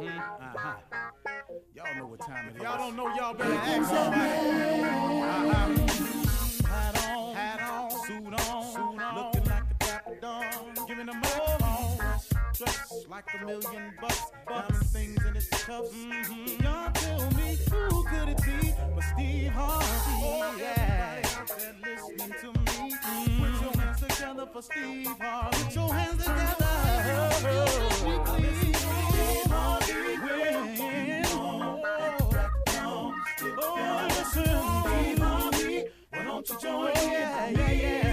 Y'all know what time it is. Y'all don't know, y'all better ask somebody. Uh-huh. Hat on, hat on, suit on, suit on. looking like a dapper dawn, giving them all dressed like a million bucks, diamond things in its cuffs. Mm-hmm. Y'all tell me who could it be but Steve Harvey? Oh, yeah, listening to me. Mm-hmm. Put your hands together for Steve Harvey. Put your hands together. Steve why don't you join yeah, yeah, yeah.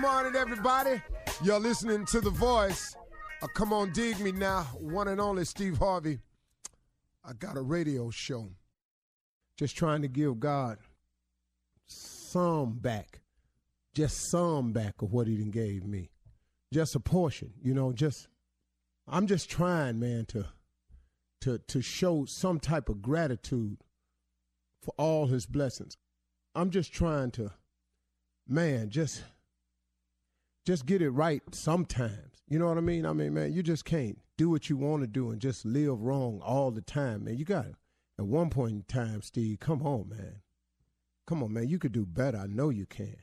Morning, everybody. You're listening to The Voice. Uh, come on, dig me now. One and only Steve Harvey. I got a radio show. Just trying to give God some back. Just some back of what he done gave me. Just a portion, you know, just I'm just trying, man, to to to show some type of gratitude for all his blessings. I'm just trying to man, just just get it right sometimes. You know what I mean? I mean, man, you just can't do what you want to do and just live wrong all the time, man. You got to, at one point in time, Steve, come on, man. Come on, man. You could do better. I know you can.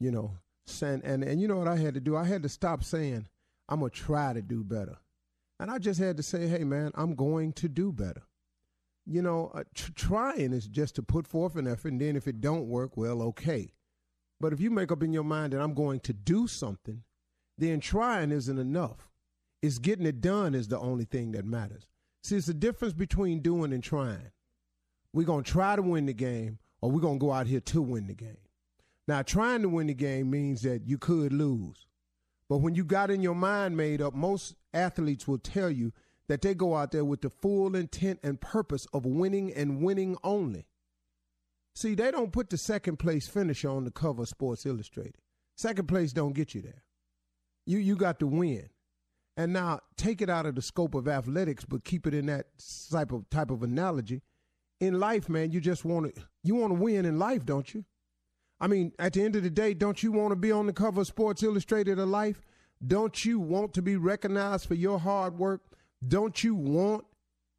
You know, and, and, and you know what I had to do? I had to stop saying, I'm going to try to do better. And I just had to say, hey, man, I'm going to do better. You know, uh, tr- trying is just to put forth an effort, and then if it don't work, well, okay. But if you make up in your mind that I'm going to do something, then trying isn't enough. It's getting it done is the only thing that matters. See, it's the difference between doing and trying. We're going to try to win the game, or we're going to go out here to win the game. Now, trying to win the game means that you could lose. But when you got in your mind made up, most athletes will tell you that they go out there with the full intent and purpose of winning and winning only. See, they don't put the second place finisher on the cover of Sports Illustrated. Second place don't get you there. You you got to win. And now take it out of the scope of athletics, but keep it in that type of type of analogy. In life, man, you just want to you want to win in life, don't you? I mean, at the end of the day, don't you want to be on the cover of Sports Illustrated of life? Don't you want to be recognized for your hard work? Don't you want,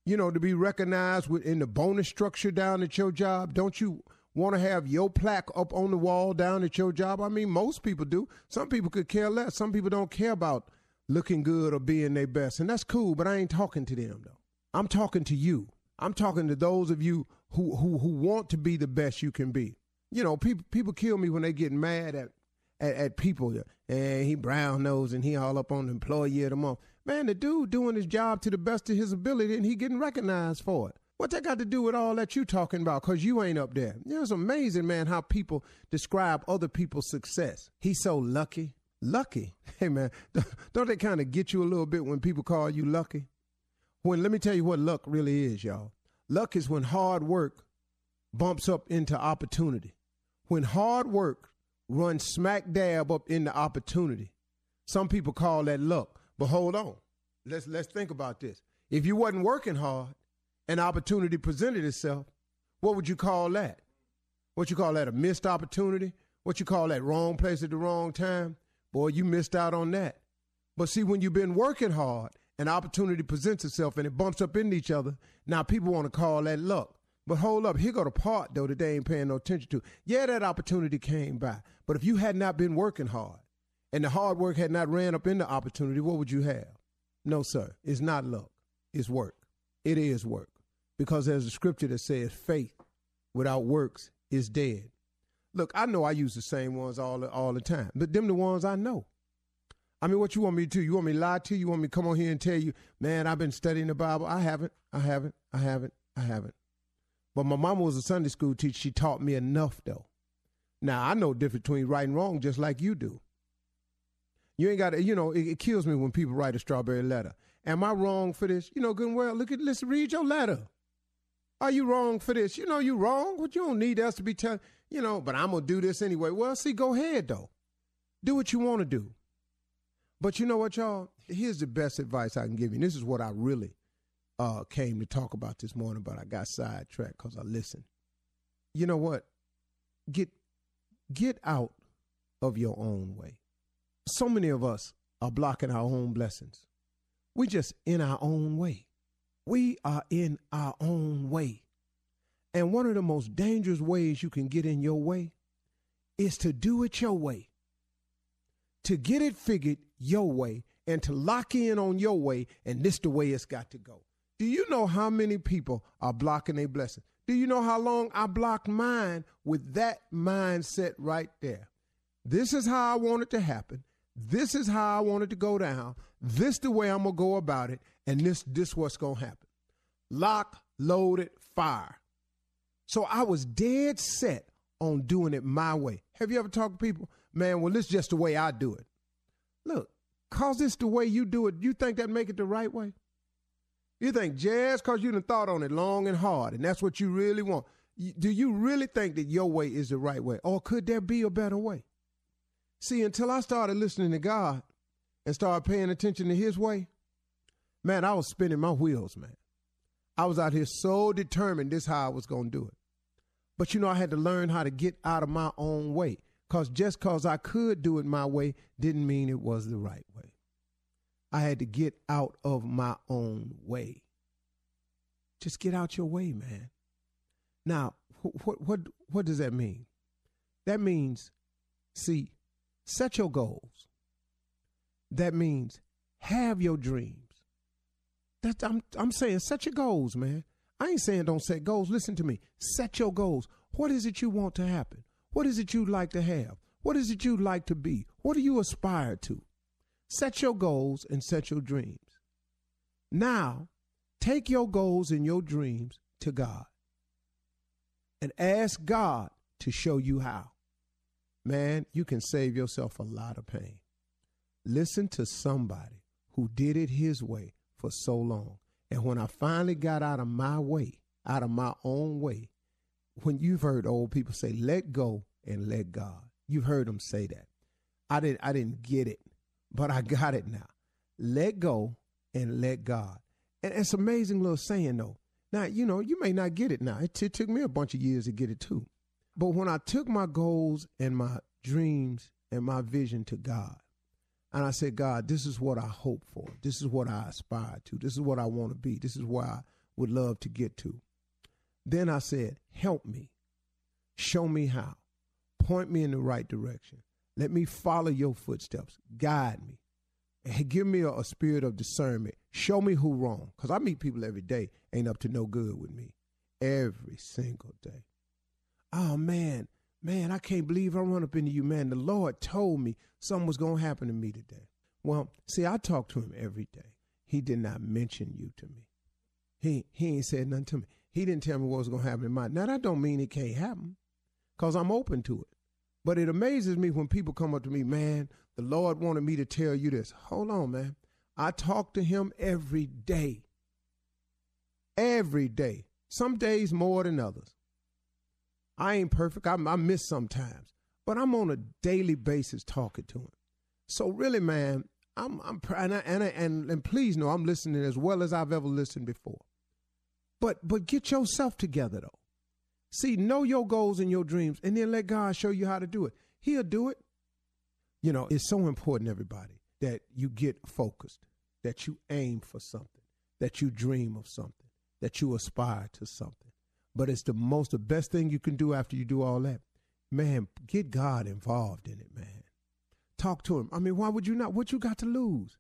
you know, to be recognized within the bonus structure down at your job? Don't you want to have your plaque up on the wall down at your job? I mean, most people do. Some people could care less. Some people don't care about looking good or being their best. And that's cool, but I ain't talking to them though. I'm talking to you. I'm talking to those of you who who who want to be the best you can be. You know, people people kill me when they get mad at at, at people. And he brown nose and he all up on the employee of the month. Man, the dude doing his job to the best of his ability and he getting recognized for it. What that got to do with all that you talking about? Cause you ain't up there. You know, it's amazing, man, how people describe other people's success. He's so lucky. Lucky. Hey man, don't they kind of get you a little bit when people call you lucky? When let me tell you what luck really is, y'all. Luck is when hard work bumps up into opportunity. When hard work runs smack dab up into opportunity. Some people call that luck. But hold on. Let's let's think about this. If you wasn't working hard, an opportunity presented itself, what would you call that? What you call that? A missed opportunity? What you call that? Wrong place at the wrong time? Boy, you missed out on that. But see, when you've been working hard, an opportunity presents itself and it bumps up into each other. Now people want to call that luck. But hold up, here go the part though that they ain't paying no attention to. Yeah, that opportunity came by. But if you had not been working hard and the hard work had not ran up into opportunity, what would you have? No, sir. It's not luck. It's work. It is work. Because there's a scripture that says faith without works is dead. Look, I know I use the same ones all all the time, but them the ones I know. I mean, what you want me to do? You want me to lie to you? You want me to come on here and tell you, man, I've been studying the Bible? I haven't. I haven't. I haven't. I haven't. But my mama was a Sunday school teacher. She taught me enough, though. Now, I know the difference between right and wrong just like you do. You ain't got to, you know, it, it, kills me when people write a strawberry letter. Am I wrong for this? You know, good and well, look at, let's read your letter. Are you wrong for this? You know you wrong. What you don't need us to be telling, you know, but I'm going to do this anyway. Well, see, go ahead, though. Do what you want to do. But you know what, y'all? Here's the best advice I can give you. And this is what I really uh, came to talk about this morning, but I got sidetracked because I listened. You know what? Get get out of your own way. So many of us are blocking our own blessings. We just in our own way. We are in our own way. And one of the most dangerous ways you can get in your way is to do it your way. To get it figured your way and to lock in on your way, and this the way it's got to go. Do you know how many people are blocking their blessing? Do you know how long I blocked mine with that mindset right there? This is how I want it to happen. This is how I want it to go down. This the way I'm gonna go about it, and this this what's gonna happen. Lock, loaded, fire. So I was dead set on doing it my way. Have you ever talked to people? Man, well, this is just the way I do it. Look, cause this the way you do it, you think that make it the right way? You think just because you done thought on it long and hard, and that's what you really want, do you really think that your way is the right way? Or could there be a better way? See, until I started listening to God and started paying attention to His way, man, I was spinning my wheels, man. I was out here so determined this how I was going to do it. But you know, I had to learn how to get out of my own way. Because just because I could do it my way didn't mean it was the right way. I had to get out of my own way. Just get out your way, man. Now, what what what does that mean? That means, see, set your goals. That means have your dreams. I'm I'm saying set your goals, man. I ain't saying don't set goals. Listen to me. Set your goals. What is it you want to happen? What is it you'd like to have? What is it you'd like to be? What do you aspire to? Set your goals and set your dreams. Now, take your goals and your dreams to God and ask God to show you how. Man, you can save yourself a lot of pain. Listen to somebody who did it his way for so long. And when I finally got out of my way, out of my own way, when you've heard old people say, let go and let God, you've heard them say that. I didn't I didn't get it but I got it now. Let go and let God. And it's amazing little saying though. Now, you know, you may not get it now. It, t- took me a bunch of years to get it too. But when I took my goals and my dreams and my vision to God, And I said, God, this is what I hope for. This is what I aspire to. This is what I want to be. This is where I would love to get to. Then I said, help me. Show me how. Point me in the right direction. Let me follow your footsteps. Guide me. And give me a, a spirit of discernment. Show me who wrong. Because I meet people every day, ain't up to no good with me. Every single day. Oh, man. Man, I can't believe I run up into you, man. The Lord told me something was going to happen to me today. Well, see, I talk to him every day. He did not mention you to me. He, he ain't said nothing to me. He didn't tell me what was going to happen in my. Now, that don't mean it can't happen because I'm open to it. But it amazes me when people come up to me, man, the Lord wanted me to tell you this. Hold on, man. I talk to him every day. Every day. Some days more than others. I ain't perfect. I, I miss sometimes, but I'm on a daily basis talking to him. So really, man, I'm I'm and I, and, I, and and please know I'm listening as well as I've ever listened before. But but get yourself together though. See, know your goals and your dreams, and then let God show you how to do it. He'll do it. You know, it's so important, everybody, that you get focused, that you aim for something, that you dream of something, that you aspire to something. But it's the most, the best thing you can do after you do all that. Man, get God involved in it, man. Talk to him. I mean, why would you not? What you got to lose?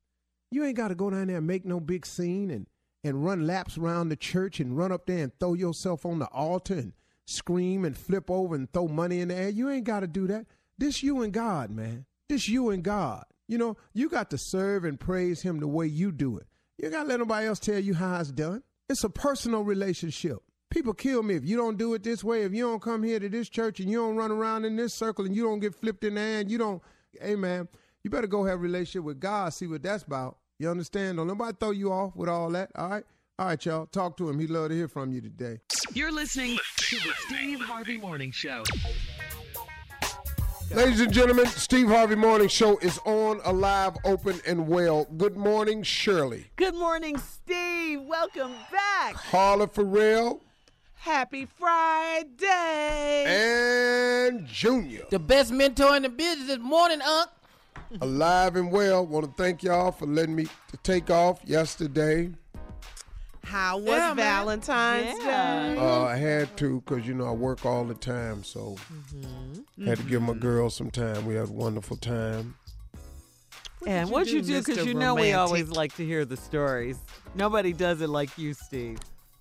You ain't got to go down there and make no big scene and, and run laps around the church and run up there and throw yourself on the altar and scream and flip over and throw money in the air. You ain't got to do that. This you and God, man. This you and God. You know, you got to serve and praise him the way you do it. You got to let nobody else tell you how it's done. It's a personal relationship. People kill me if you don't do it this way. If you don't come here to this church and you don't run around in this circle and you don't get flipped in the air and you don't, hey man, you better go have a relationship with God, see what that's about. You understand? Don't nobody throw you off with all that. All right? All right, y'all. Talk to him. He'd love to hear from you today. You're listening to the Steve Harvey Morning Show. Ladies and gentlemen, Steve Harvey Morning Show is on, alive, open, and well. Good morning, Shirley. Good morning, Steve. Welcome back. Carla Ferrell Happy Friday. and Junior. The best mentor in the business this morning, Unc. alive and well. Want to thank y'all for letting me to take off yesterday. How was Yeah, man. Valentine's Day? Uh, I had to because you know I work all the time, so had to give my girl some time. We had a wonderful time. And what do, you do, because Mr. you know we always like to hear the stories. Nobody does it like you, Steve.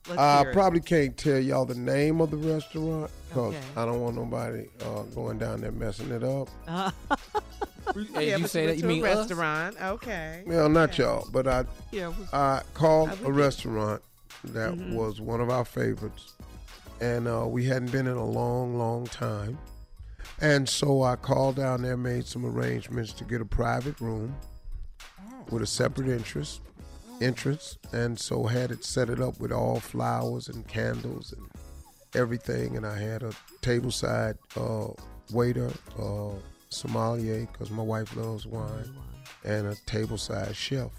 Let's I hear it. probably can't tell y'all the name of the restaurant because Okay. I don't want nobody uh, going down there messing it up. Hey, yeah, you say that you mean a us? restaurant. Okay. Well, not y'all, but I Yeah, was- I called I a restaurant that Mm-hmm. was one of our favorites, and uh, we hadn't been in a long, long time. And so I called down there, made some arrangements to get a private room with a separate entrance, entrance, and so had it set it up with all flowers and candles and everything. And I had a tableside uh, waiter, uh, sommelier, because my wife loves wine, and a tableside chef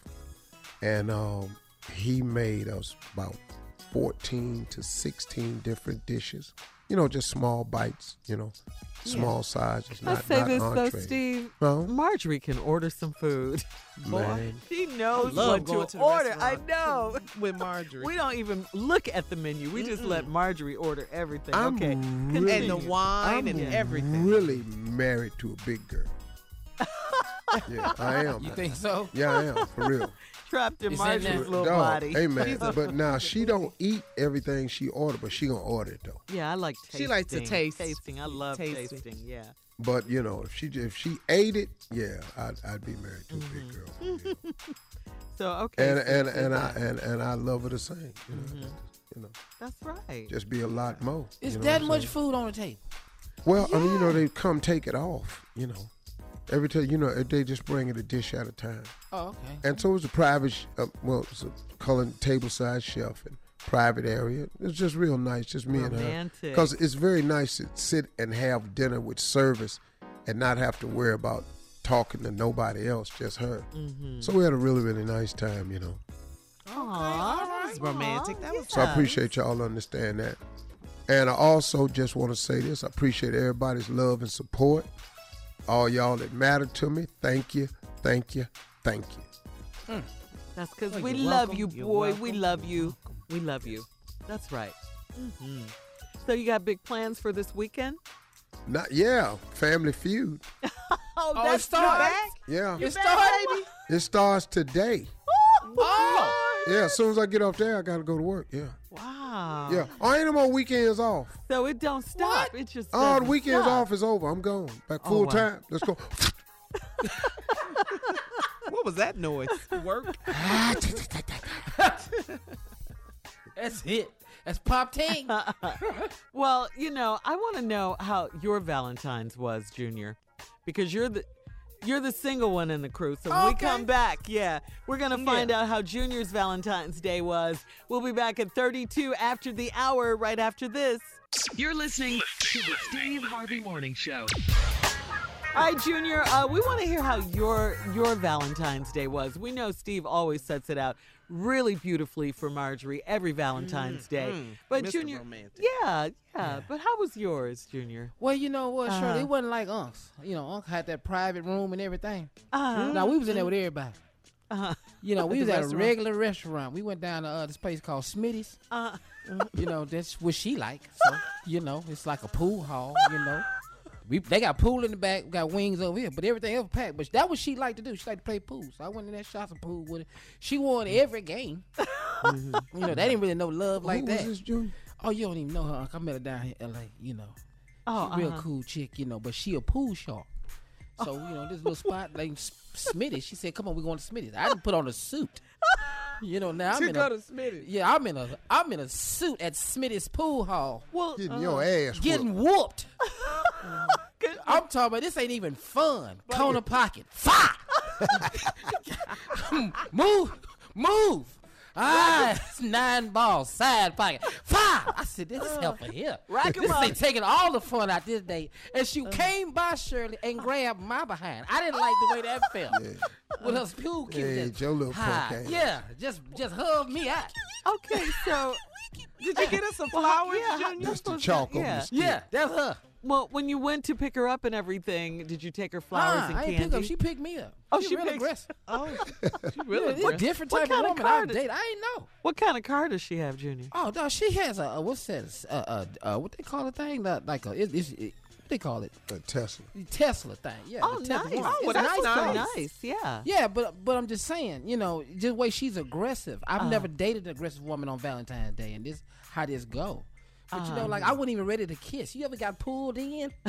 and um, he made us about 14 to 16 different dishes you know just small bites you know small sizes I not, say not this though. Steve. Huh? Marjorie can order some food. Boy, Man. she knows love what to, to order. I know. With Marjorie. We don't even look at the menu. We just let Marjorie order everything. I'm okay. really- and the continue. wine I'm and everything. really married to a big girl yeah i am You think so? yeah i am for real Trapped in It's Marjorie's little Dog, body. hey man but now she don't eat everything she ordered but she gonna order it though Yeah, I like tasting. She likes to taste. Tasting. I love Tasting. tasting. Yeah. but you know if she if she ate it yeah i'd, I'd be married to a big girl Mm-hmm. So okay. and so and and I and, and I love her the same. You know, Mm-hmm. you know, That's right. just be a lot more. Is you know that much saying? food on the table? Well, I mean, you know, they come take it off. You know, every time you know they just bring it a dish at a time, Oh, okay. and so it was a private. sh- Uh, well, it's a calling table side shelf and private area. It's just real nice, just me and her. Romantic. Because it's very nice to sit and have dinner with service, and not have to worry about talking to nobody else, just her. Mm-hmm. So we had a really really nice time. You know. Aw, That was romantic. That was So I appreciate y'all understand that. And I also just want to say this. I appreciate everybody's love and support. All y'all that matter to me, thank you. Thank you. Thank you. That's because Oh, we you're love welcome. you, boy. We love you. We love you. That's right. hmm So you got big plans for this weekend? Not yeah. Family Feud. Oh, Oh, it starts. Yeah. It started? It starts today. Oh. Yeah. As soon as I get off there, I gotta go to work. Yeah. Wow. Yeah. I ain't no more weekends off. So it don't stop. It just All the doesn't weekends stop. off is over. I'm gone. Back Oh, full wow. time. Let's go. What was that noise? Work. That's it. That's Pop Ting. Well, you know, I want to know how your Valentine's was, Junior, because you're the you're the single one in the crew. So when we come back, yeah, we're gonna find out how Junior's Valentine's Day was. We'll be back at 32 after the hour, right after this. You're listening to the Steve Harvey Morning Show. All right, Junior, uh, we want to hear how your your Valentine's Day was. We know Steve always sets it out really beautifully for Marjorie every Valentine's Day. But Mr. Junior, Romantic. yeah, yeah, But how was yours, Junior? Well, you know what, Shirley? Uh-huh. It wasn't like Unc's. You know, Unc had that private room and everything. Uh, Now, we was in there with everybody. Uh-huh. You know, we was at a regular restaurant. We went down to uh, this place called Smitty's. uh, You know, that's what she like. So, you know, it's like a pool hall, you know. We, they got pool in the back, we got wings over here, but everything else packed. But that was what she liked to do. She liked to play pool. So I went in there, shot some pool with her. She won every game. You know, they didn't really know love like Who that. was this, Oh, you don't even know her. I met her down here in LA, you know. oh, She a real uh-huh. cool chick, you know, but she a pool shark. So, you know, this little spot like S- Smitty, she said, Come on, we're going to Smitty's. I didn't put on a suit. You know, now I'm in a, Smitty. Yeah, I'm in a I'm in a suit at Smitty's pool hall. Well, Getting uh-huh. your ass. Getting whooped. whooped. I'm talking about this ain't even fun. Corner pocket. Fire! move! Move! Ah, it's nine balls, side pocket. five. I said, this is helpful here. Rack 'em this up. ain't taking all the fun out this day. And she came by Shirley and grabbed my behind. I didn't like the way that felt. With her pool cue. Hey, just your little high. punk. Yeah, just just hug me out. okay, so Did you get us some flowers, yeah, Junior? that's Mr. supposed to- Chalk on yeah. the stick. Yeah, that's her. Well, when you went to pick her up and everything, did you take her flowers Huh, and I ain't candy? pick up. She picked me up. Oh, she, she real picked- aggressive. Oh, She really aggressive. a different What type kind of of woman I card- date. I ain't know. what kind of car does she have, Junior? Oh, no, she has a, a what's that? Uh, uh, uh, what they call the thing? That like a it, it's, it, what they call it? A Tesla. The Tesla thing. Yeah. Oh, the Tesla nice. one. Oh, It's well, a that's nice so car. nice. Yeah. Yeah, but but I'm just saying, you know, just the way she's aggressive. I've Uh-huh. never dated an aggressive woman on Valentine's Day, and this how this go. But you know, Uh-huh. like I wasn't even ready to kiss. You ever got pulled in?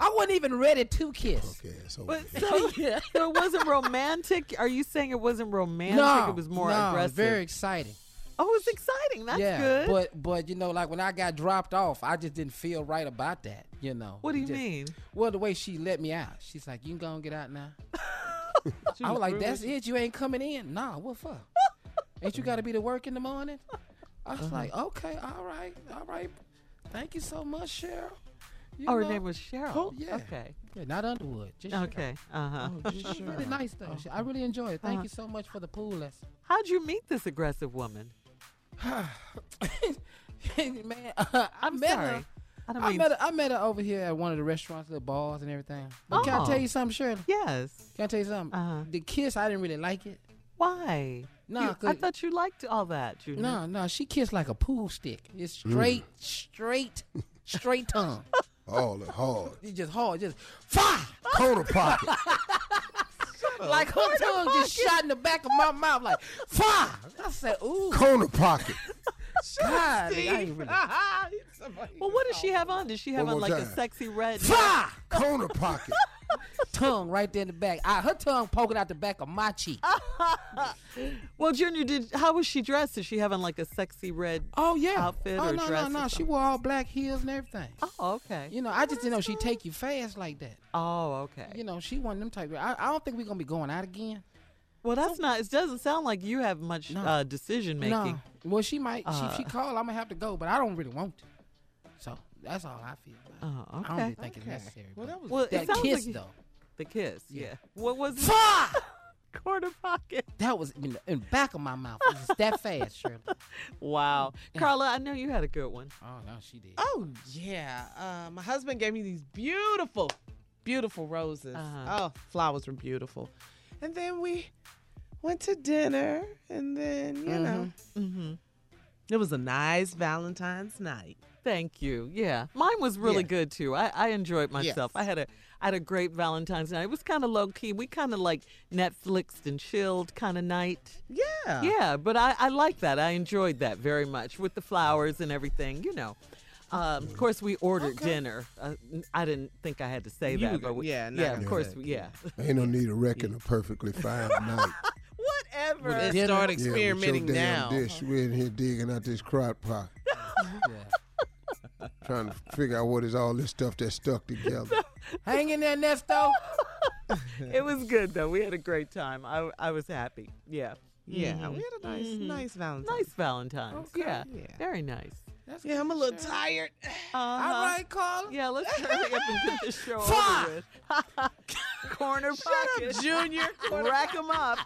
I wasn't even ready to kiss. Okay, so But so, Yeah. so it wasn't romantic. Are you saying it wasn't romantic? No, it was more no, aggressive. Very exciting. Oh, it was exciting. That's yeah, good. but but you know, like when I got dropped off, I just didn't feel right about that. You know. what do you Just- mean? Well, the way she let me out, she's like, "You can go and get out now." I was like, "That's it. You ain't coming in." Nah, what for? ain't you got to be to work in the morning? I Uh-huh. was like, "Okay, all right, all right. Thank you so much, Cheryl." You Oh, her know? name was Cheryl. Oh, yeah. Okay. Yeah, not Underwood. Just Okay. Uh huh. She's really nice though. She- I really enjoy it. Thank Uh-huh. you so much for the pool lesson. How'd you meet this aggressive woman? Man, uh, I I'm met sorry. her. I I met her. I met her over here at one of the restaurants, the bars and everything. But can I Oh. tell you something, Shirley? yes. Can I tell you something? Uh-huh. The kiss, I didn't really like it. Why? Nah, You- I 'cause- thought you liked all that, Junior. No, no, she kissed like a pool stick. It's mm. straight, straight, straight tongue. all the hard. It's just hard, just fire. Corner pocket. Like her tongue just shot in the back of my mouth, like fire. I said, ooh, Corner pocket. God, I ain't really. Well, what does she have on? Does she have One on more like a sexy red? Fire. Corner pocket. Tongue right there in the back. I, her tongue poking out the back of my cheek. Well, Junior, did how was she dressed? Is she having like a sexy red? Oh yeah. Outfit oh or no, dress no, or no. She wore all black heels and everything. Oh, okay. You know, I just didn't know she'd take you fast like that. Oh, okay. You know, she one of them type. I, I don't think we're gonna be going out again. Well, that's not. It doesn't sound like you have much No. uh, decision making. No. Well, she might. Uh, she, she called. I'm gonna have to go, but I don't really want to. So that's all I feel. About it. Oh, I don't really think it's necessary. Well, that was Well, that kiss like you- though. The kiss. Yeah. Yeah. What was it? Fuck! Quarter pocket. That was in the, in the back of my mouth. It was that fast, Shirley. Wow. Carla, I know you had a good one. Oh no, she did. oh yeah. Uh, my husband gave me these beautiful, beautiful roses. Uh-huh. Oh, flowers were beautiful. And then we went to dinner, and then you know, Mm-hmm. it was a nice Valentine's night. Thank you. Yeah, mine was really Yeah. good too. I, I enjoyed myself. Yes. I had a I had a great Valentine's night. It was kind of low key. We kind of like Netflixed and chilled kind of night. Yeah. Yeah, but I, I like that. I enjoyed that very much with the flowers and everything. You know. Um, of course, we ordered Okay. dinner. Uh, n- I didn't think I had to say You that, but we, yeah, yeah, of course, we- yeah. Ain't no need to reckon a perfectly fine night. Whatever. Let's start Yeah, with your experimenting damn now. Dish. We're in here digging out this crock pot, Yeah. trying to figure out what is all this stuff that's stuck together. Hang in there, Nesto. it was good though. We had a great time. I I was happy. Yeah. Yeah, Mhm. we had a nice, Mhm. nice Valentine's. Nice Valentine's. Okay. Yeah. Yeah. Very nice. That's Yeah, I'm a little tired. Uh-huh. All right, Carl. Yeah, let's hurry up and get this show Fuck. over with. Corner Shut pocket. Junior. Rack them up.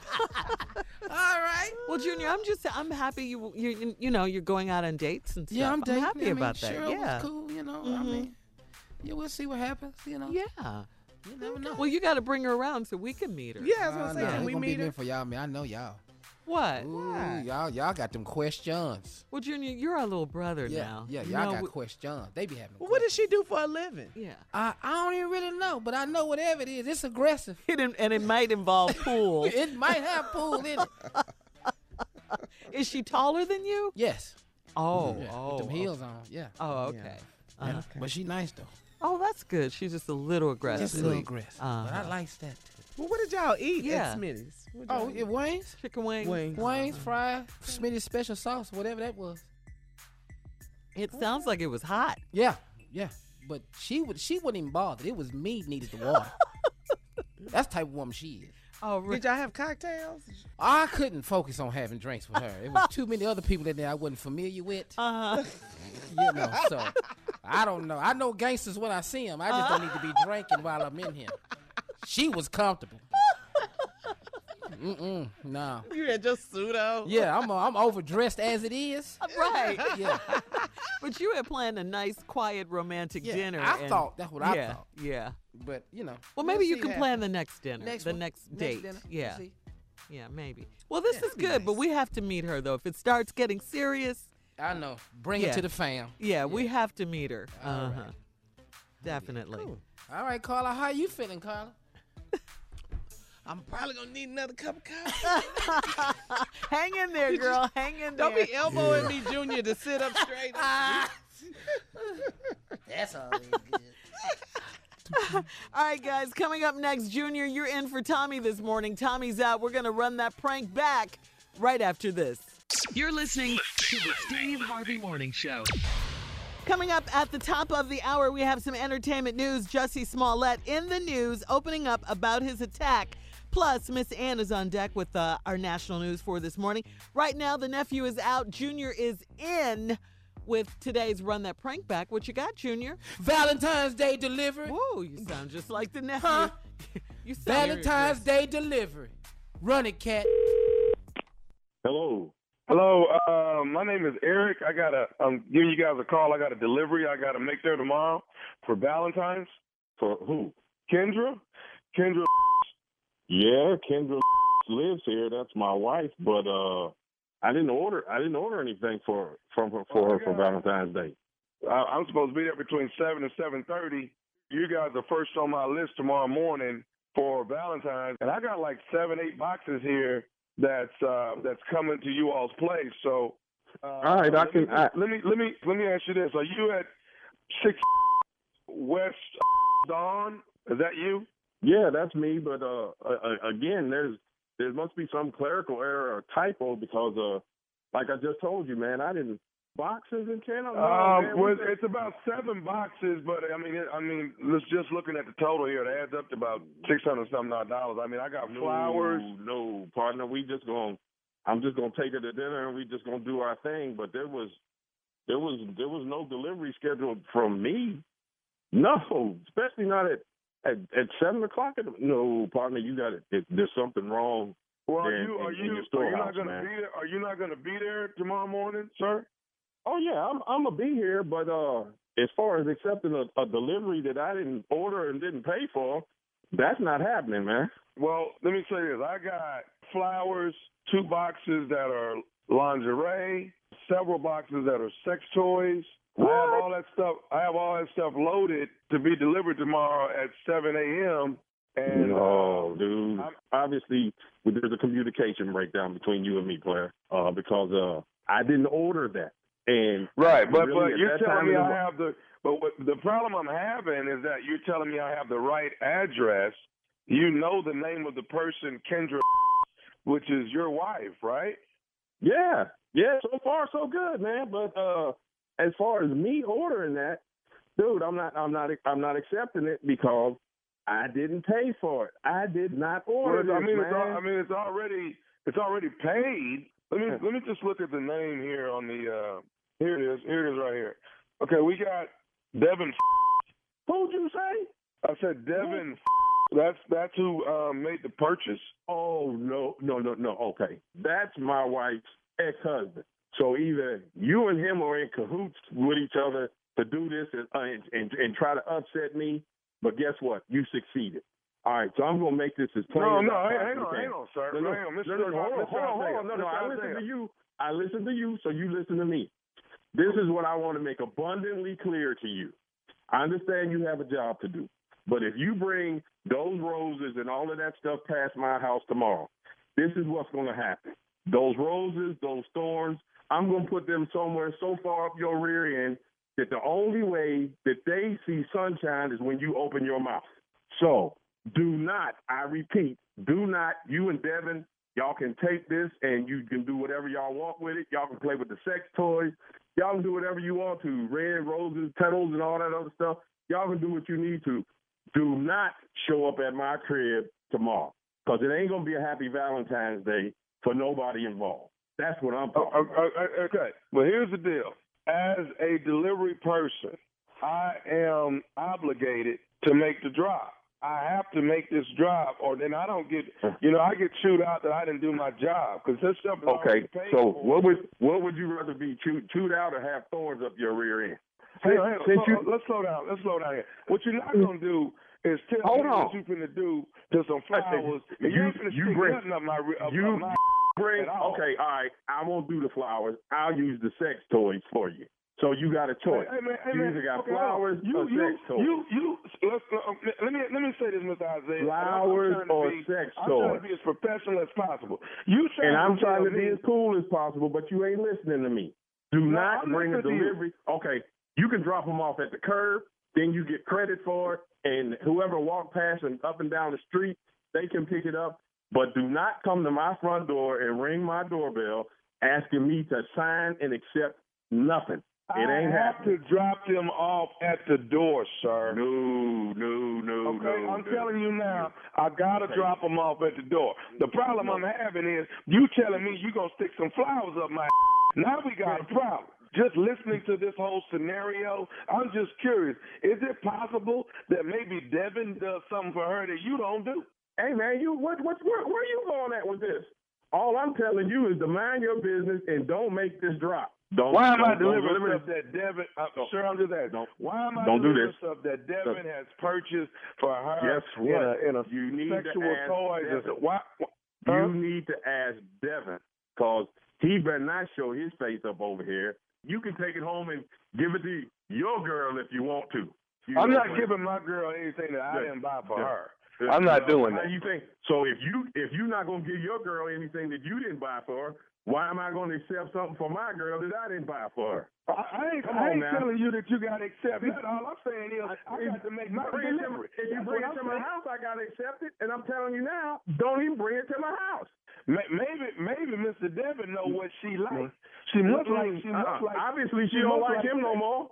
All right. Well, Junior, I'm just I'm happy you you you know you're going out on dates and stuff. Yeah, I'm, dating. happy I mean, about that. Cheryl yeah. was cool. You know, I Mhm. mean, yeah, we'll see what happens. You know, Yeah. you never know. Well, you got to bring her around so we can meet her. Yeah, I was Uh, gonna say, can we gonna be meet her? for y'all, man. I know y'all. What? Ooh, Why? y'all, y'all got them questions. Well, Junior, you're our little brother Yeah, now. yeah, You y'all know, got we- questions. They be having. Well, what does she do for a living? Yeah. I, I don't even really know, but I know whatever it is, it's aggressive. It, and it might involve pool. it might have pool in it. Is she taller than you? Yes. Oh, Yeah, oh. with them heels on. Yeah. Oh, okay. Yeah. Uh-huh. But she nice though. Oh, that's good. She's just a little aggressive. Just a little aggressive. But I Uh-huh. likes that. Well, what did y'all eat Yeah. at Smitty's? Oh, y'all it Wayne's? Chicken wings. Wings. Wayne's fried, Smitty's special sauce, whatever that was. It sounds like it was hot. Yeah, yeah. But she would she wasn't even bother. It was me needed the water. That's the type of woman she is. Oh, really? Did y'all have cocktails? I couldn't focus on having drinks with her. It was too many other people in there I wasn't familiar with. Uh-huh. You know, so I don't know. I know gangsters when I see them. I just don't need to be drinking while I'm in here. She was comfortable. Mm-mm, no. You had just suit on. Yeah, I'm uh, I'm overdressed as it is. right. Yeah, But you had planned a nice, quiet, romantic yeah. dinner. I and- thought that's what I yeah, thought. Yeah. But you know, Well, we'll maybe you can plan happens. the next dinner, next the one. next date. dinner. We'll Yeah. see. Yeah, maybe. Well, this Yeah, is it'd be good, but we have to meet her though. If it starts getting serious, I know. Bring Yeah. it to the fam. yeah, we have to meet her. All Uh right. huh. Definitely. All right, Carla. How you feeling, Carla? I'm probably gonna need another cup of coffee. Hang in there, girl. Hang in there. Don't be elbowing me, Junior, to sit up straight. That's all. good. All right, guys. Coming up next, Junior, you're in for Tommy this morning. Tommy's out. We're gonna run that prank back right after this. You're listening to the Steve Harvey Morning Show. Coming up at the top of the hour, we have some entertainment news. Jussie Smollett in the news, opening up about his attack. Plus, Miss Ann is on deck with uh, our national news for this morning. Right now, the nephew is out. Junior is in with today's Run That Prank Back. What you got, Junior? Valentine's Day delivery. Whoa, you sound just like the nephew. Huh? you sound Valentine's Day delivery. Run it, cat. Hello. Hello. Uh, my name is Eric. I got a. I'm giving you guys a call. I got a delivery. I got to make there tomorrow for Valentine's. For who? Kendra. Kendra. Yeah, Kendra lives here. That's my wife. But uh, I didn't order. I didn't order anything for from her for her for Valentine's Day. I, I'm supposed to be there between seven and seven thirty. You guys are first on my list tomorrow morning for Valentine's, and I got like seven, eight boxes here that's uh, that's coming to you all's place. So, uh, all right, I let can- Me, I- let me let me let me ask you this: Are you at six West Dawn? Is that you? Yeah, that's me. But uh, uh, again, there's there must be some clerical error or typo because uh, like I just told you, man, I didn't boxes in channel. No, Um, well, it's about seven boxes, but I mean, it, I mean, let's just looking at the total here, it adds up to about six hundred something odd dollars. I mean, I got no, flowers. No, partner, we just going. I'm just gonna take her to dinner and we just gonna do our thing. But there was there was there was no delivery scheduled from me. No, especially not at at, at seven o'clock. At no, partner, you got it. it. There's something wrong. Well, are there you are in you your are you not going to man. be there? Are you not going to be there tomorrow morning, sir? Oh yeah, I'm I'm gonna be here, but uh, as far as accepting a, a delivery that I didn't order and didn't pay for, that's not happening, man. Well, let me say this. I got flowers, two boxes that are lingerie, several boxes that are sex toys. I have all that stuff. I have all that stuff loaded to be delivered tomorrow at 7 a.m. And no, uh, dude. I'm- Obviously, there's a communication breakdown between you and me, player, uh, because uh, I didn't order that. And Right, but really, but you're telling me the I have the but what the problem I'm having is that you're telling me I have the right address. You know the name of the person, Kendra, which is your wife, right? Yeah, yeah. So far, so good, man. But uh, as far as me ordering that, dude, I'm not, I'm not, I'm not accepting it because I didn't pay for it. I did not order Well, I mean, man. it's al- I mean, it's already it's already paid. Let me let me just look at the name here on the. Here it is. Here it is right here. Okay, we got Devin. Who'd you say? I said Devin. That's that's who um, made the purchase. Oh no, no, no, no. Okay, that's my wife's ex-husband. So either you and him are in cahoots with each other to do this and uh, and, and, and try to upset me. But guess what? You succeeded. All right, so I'm gonna make this as plain. No, as no, I hang, hang on, hang on, sir. No, no, hang on, Mr. no, no, no, hold on, hold on, hold on. No, no. I listen to you. I listen to you, so you listen to me. This is what I want to make abundantly clear to you. I understand you have a job to do, but if you bring those roses and all of that stuff past my house tomorrow, this is what's going to happen. Those roses, those thorns, I'm going to put them somewhere so far up your rear end that the only way that they see sunshine is when you open your mouth. So do not, I repeat, do not, you and Devin, y'all can take this and you can do whatever y'all want with it. Y'all can play with the sex toys. Y'all can do whatever you want to, red roses, petals, and all that other stuff. Y'all can do what you need to. Do not show up at my crib tomorrow because it ain't going to be a happy Valentine's Day for nobody involved. That's what I'm talking oh, oh, okay. Well, here's the deal. As a delivery person, I am obligated to make the drop. I have to make this drop, or then I don't get. You know, I get chewed out that I didn't do my job because this stuff is Okay, so for. what would what would you rather be chewed, chewed out or have thorns up your rear end? Hang on, hang. Since Slow- you- uh, let's slow down. Let's slow down here. What you're not mm. gonna do is tell Hold me on. what you're finna do to some flowers. you, You- finna you bring- nothing up my up, you my bring okay, all right. I won't do the flowers. I'll use the sex toys for you. So you got a choice. Hey, man, hey, you man, either got okay, flowers you, or you, sex toys. You, you, let's, uh, let me let me say this, Mr. Isaiah. Flowers I'm or be, sex I'm trying to be as professional as possible. You and I'm trying to be as cool as possible, but you ain't listening to me. Do No, not I'm bring a to you. delivery. Okay, you can drop them off at the curb, then you get credit for it, and whoever walk past and up and down the street, they can pick it up. But do not come to my front door and ring my doorbell asking me to sign and accept nothing. It ain't I have happening. to drop them off at the door, sir. No, no, no, Okay, no. I'm no. telling you now, I gotta Okay. drop them off at the door. The problem I'm having is you telling me you gonna stick some flowers up my. Now we got a problem. Just listening to this whole scenario, I'm just curious. Is it possible that maybe Devin does something for her that you don't do? Hey man, you what what where, where are you going at with this? All I'm telling you is to mind your business and don't make this drop. Don't. Why am I don't- don't delivering deliver stuff that Devin? I'm Don't- sure I'm just asking. don't- Why am I don't do delivering this. stuff that Devin has purchased for her Guess in what? a, in a You need to sexual ask toys? Devin. Why? why- Huh? You need to ask Devin because he better not show his face up over here. You can take it home and give it to your girl if you want to. You I'm not giving my girl anything that I Yeah. didn't buy for Yeah. her. I'm not doing How that. you think? So if you if you're not gonna give your girl anything that you didn't buy for her, why am I gonna accept something for my girl that I didn't buy for her? I, I ain't, Come I on ain't now. telling you that you got to accept that. All I'm saying is I got to make my bring it to, delivery. if you That's bring it to I'm my saying. house, I gotta accept it. And I'm telling you now, don't even bring it to my house. Maybe, maybe Mr. Devin know what she likes. She must like. She must like. Obviously, she, she don't must like him no more.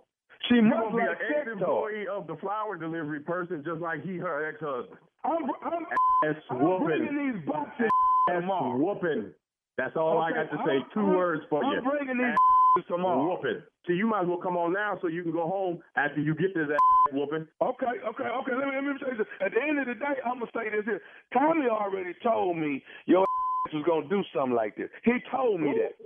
She She must be like an sex toys. ex-employee of the flower delivery person, just like he her ex-husband. I'm, I'm, Ass I'm whooping. bringing these boxes Ass tomorrow. whooping. That's all I got to say. I'm- 2 I'm- words for you. I'm bringing these Ass tomorrow. Whooping. So you might as well come on now so you can go home after you get this ass whooping. Okay, okay, okay. Let me let me tell you this. At the end of the day, I'm gonna say this here. Tommy already told me your was gonna do something like this. He told me that.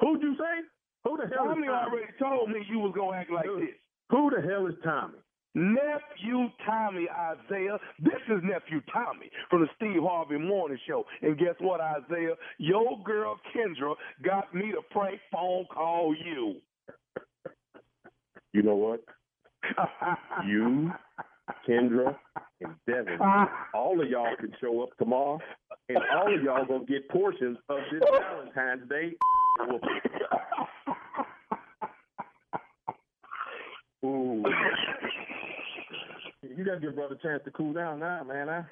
Who'd you say? Who the hell Tommy is Tommy? already told me you was gonna act like Dude. this. Who the hell is Tommy? Nephew Tommy, Isaiah. This is Nephew Tommy from the Steve Harvey Morning Show. And guess what, Isaiah? Your girl Kendra got me to prank phone call you. You know what? you, Kendra, and Devin, all of y'all can show up tomorrow, and all of y'all gonna get portions of this Valentine's Day. Ooh. You gotta give brother a chance to cool down now, man. Huh?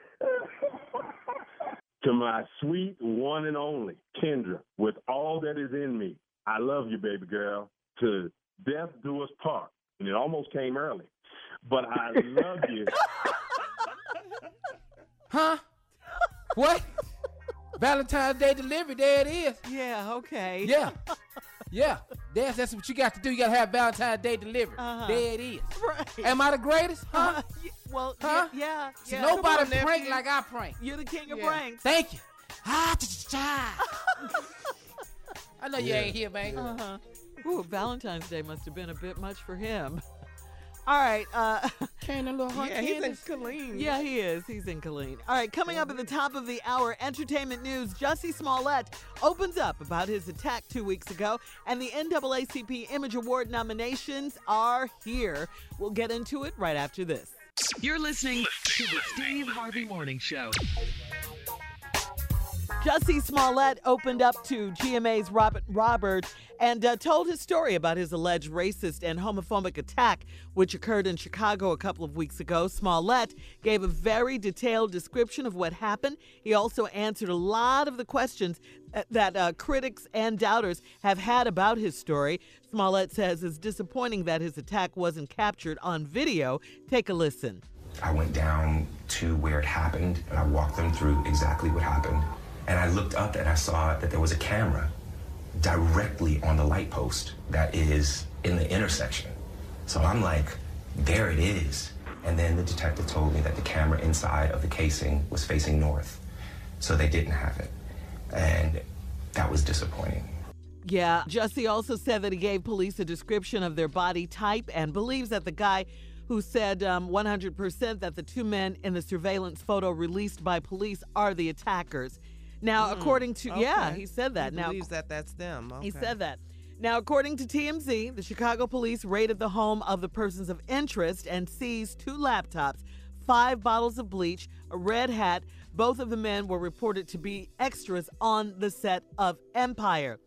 to my sweet one and only Kendra, with all that is in me, I love you, baby girl. To death do us part. And it almost came early. But I love you. Huh? What? Valentine's Day delivery. There it is. Yeah, okay. Yeah. Yeah. That's, that's what you got to do. You got to have Valentine's Day delivered. Uh-huh. There it is. Right. Am I the greatest? Huh? Uh, y- well, Huh? yeah, yeah. See, yeah. nobody Come on, prank like I prank. You're the king of Yeah. pranks. Thank you. Ah. I know you ain't here, man. Uh-huh. Ooh, Valentine's Day must have been a bit much for him. All right. Uh, Can a little hot Yeah, he's in candies? Killeen. yeah, he is. He's in Colleen. All right, coming up at the top of the hour, entertainment news. Jussie Smollett opens up about his attack two weeks ago, and the NAACP Image Award nominations are here. We'll get into it right after this. You're listening to the Steve Harvey Morning Show. Jussie Smollett opened up to GMA's Robin Roberts and uh, told his story about his alleged racist and homophobic attack, which occurred in Chicago a couple of weeks ago. Smollett gave a very detailed description of what happened. He also answered a lot of the questions uh, that uh, critics and doubters have had about his story. Smollett says it's disappointing that his attack wasn't captured on video. Take a listen. I went down to where it happened and I walked them through exactly what happened. And I looked up and I saw that there was a camera directly on the light post that is in the intersection. So I'm like, there it is. And then the detective told me that the camera inside of the casing was facing north. So they didn't have it. And that was disappointing. Yeah, Jussie also said that he gave police a description of their body type and believes that the guy who said um, 100% that the two men in the surveillance photo released by police are the attackers. Now, mm-hmm. according to, yeah, he said that. He now, believes that that's them. he said that. Now, according to TMZ, the Chicago police raided the home of the persons of interest and seized two laptops, five bottles of bleach, a red hat. Both of the men were reported to be extras on the set of Empire.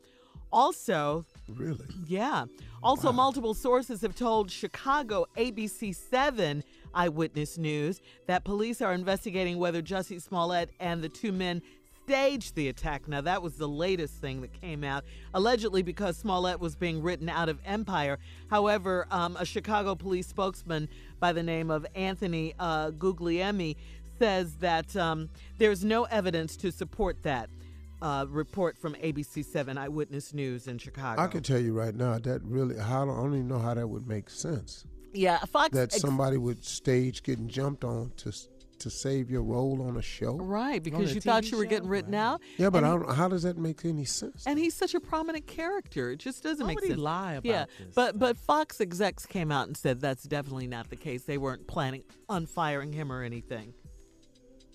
Also, Really? yeah. Also, multiple sources have told Chicago ABC7 Eyewitness News that police are investigating whether Jussie Smollett and the two men staged the attack. Now, that was the latest thing that came out, allegedly because Smollett was being written out of Empire. However, um, a Chicago police spokesman by the name of Anthony uh, Guglielmi says that um, there's no evidence to support that. Uh, report from ABC7 Eyewitness News in Chicago. I can tell you right now that really, how, I don't even know how that would make sense. Yeah, Fox. That ex- somebody would stage getting jumped on to to save your role on a show. right, because a you thought you were show? getting written out. Yeah, but I he- don't, how does that make any sense? and he's such a prominent character. It just doesn't Why make would he sense. lie about yeah, this, but but Fox execs came out and said that's definitely not the case. They weren't planning on firing him or anything.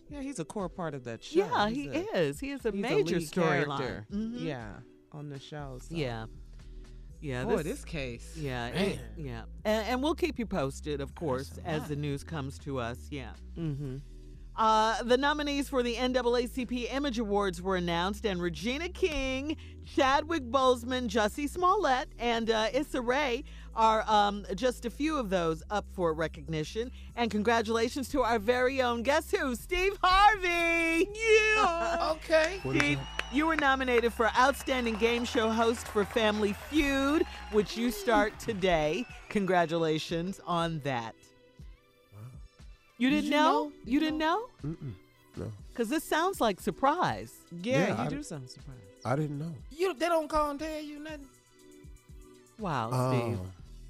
Yeah, he's a core part of that show. Yeah, He's he a- is. He is a he's major lead storyline. character. Mhm. Yeah, on the show. So. Yeah. Yeah. Boy, this case. Yeah, it- Man. yeah, and, and we'll keep you posted, of course, as the news comes to us. Yeah. Mm-hmm. Uh, the nominees for the NAACP Image Awards were announced, and Regina King, Chadwick Boseman, Jussie Smollett, and uh, Issa Rae are um, just a few of those up for recognition. And congratulations to our very own guess who, Steve Harvey. Yeah. Okay. Steve, you were nominated for Outstanding Game Show Host for Family Feud, which you start today. Congratulations on that. You Did didn't you know? know? You you didn't know? Mm-mm, no, Because this sounds like surprise. Yeah, Yeah, you I- do sound surprised. I didn't know. You they don't call and tell you nothing. Wow, Oh.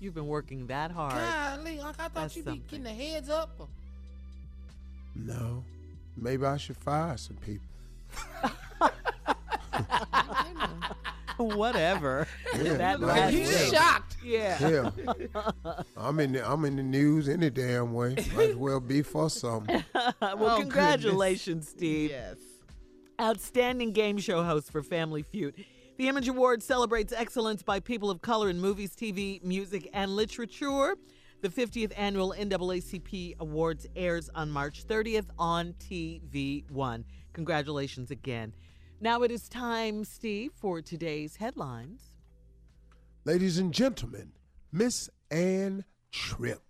Steve. You've been working that hard. Golly, like I thought That's you'd be something. getting the heads up. or- No, maybe I should fire some people. Whatever. Yeah, that like- last He's bit. shocked. Yeah. Yeah. I'm in the, I'm in the news any damn way. Might as well be for something. well, Oh, congratulations, Steve. Yes. Outstanding game show host for Family Feud. The Image Award celebrates excellence by people of color in movies, TV, music, and literature. The 50th annual NAACP Awards airs on March 30th on TV1. Congratulations again. Now it is time, Steve, for today's headlines. Ladies and gentlemen, Miss Ann Tripp.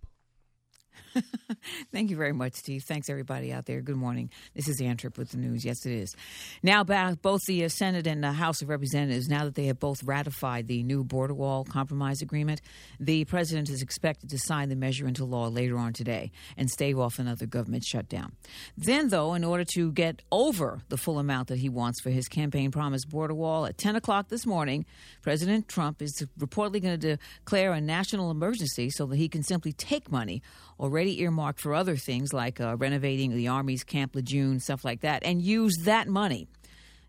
Thank you very much, Steve. Thanks, everybody out there. Good morning. This is Ann Tripp with the news. Yes, it is. Now, back both the uh, Senate and the House of Representatives, now that they have both ratified the new border wall compromise agreement, the president is expected to sign the measure into law later on today and stave off another government shutdown. Then, though, in order to get over the full amount that he wants for his campaign promised border wall, at 10 o'clock this morning, President Trump is reportedly going to declare a national emergency so that he can simply take money already earmarked for other things like uh, renovating the Army's Camp Lejeune, stuff like that, and use that money.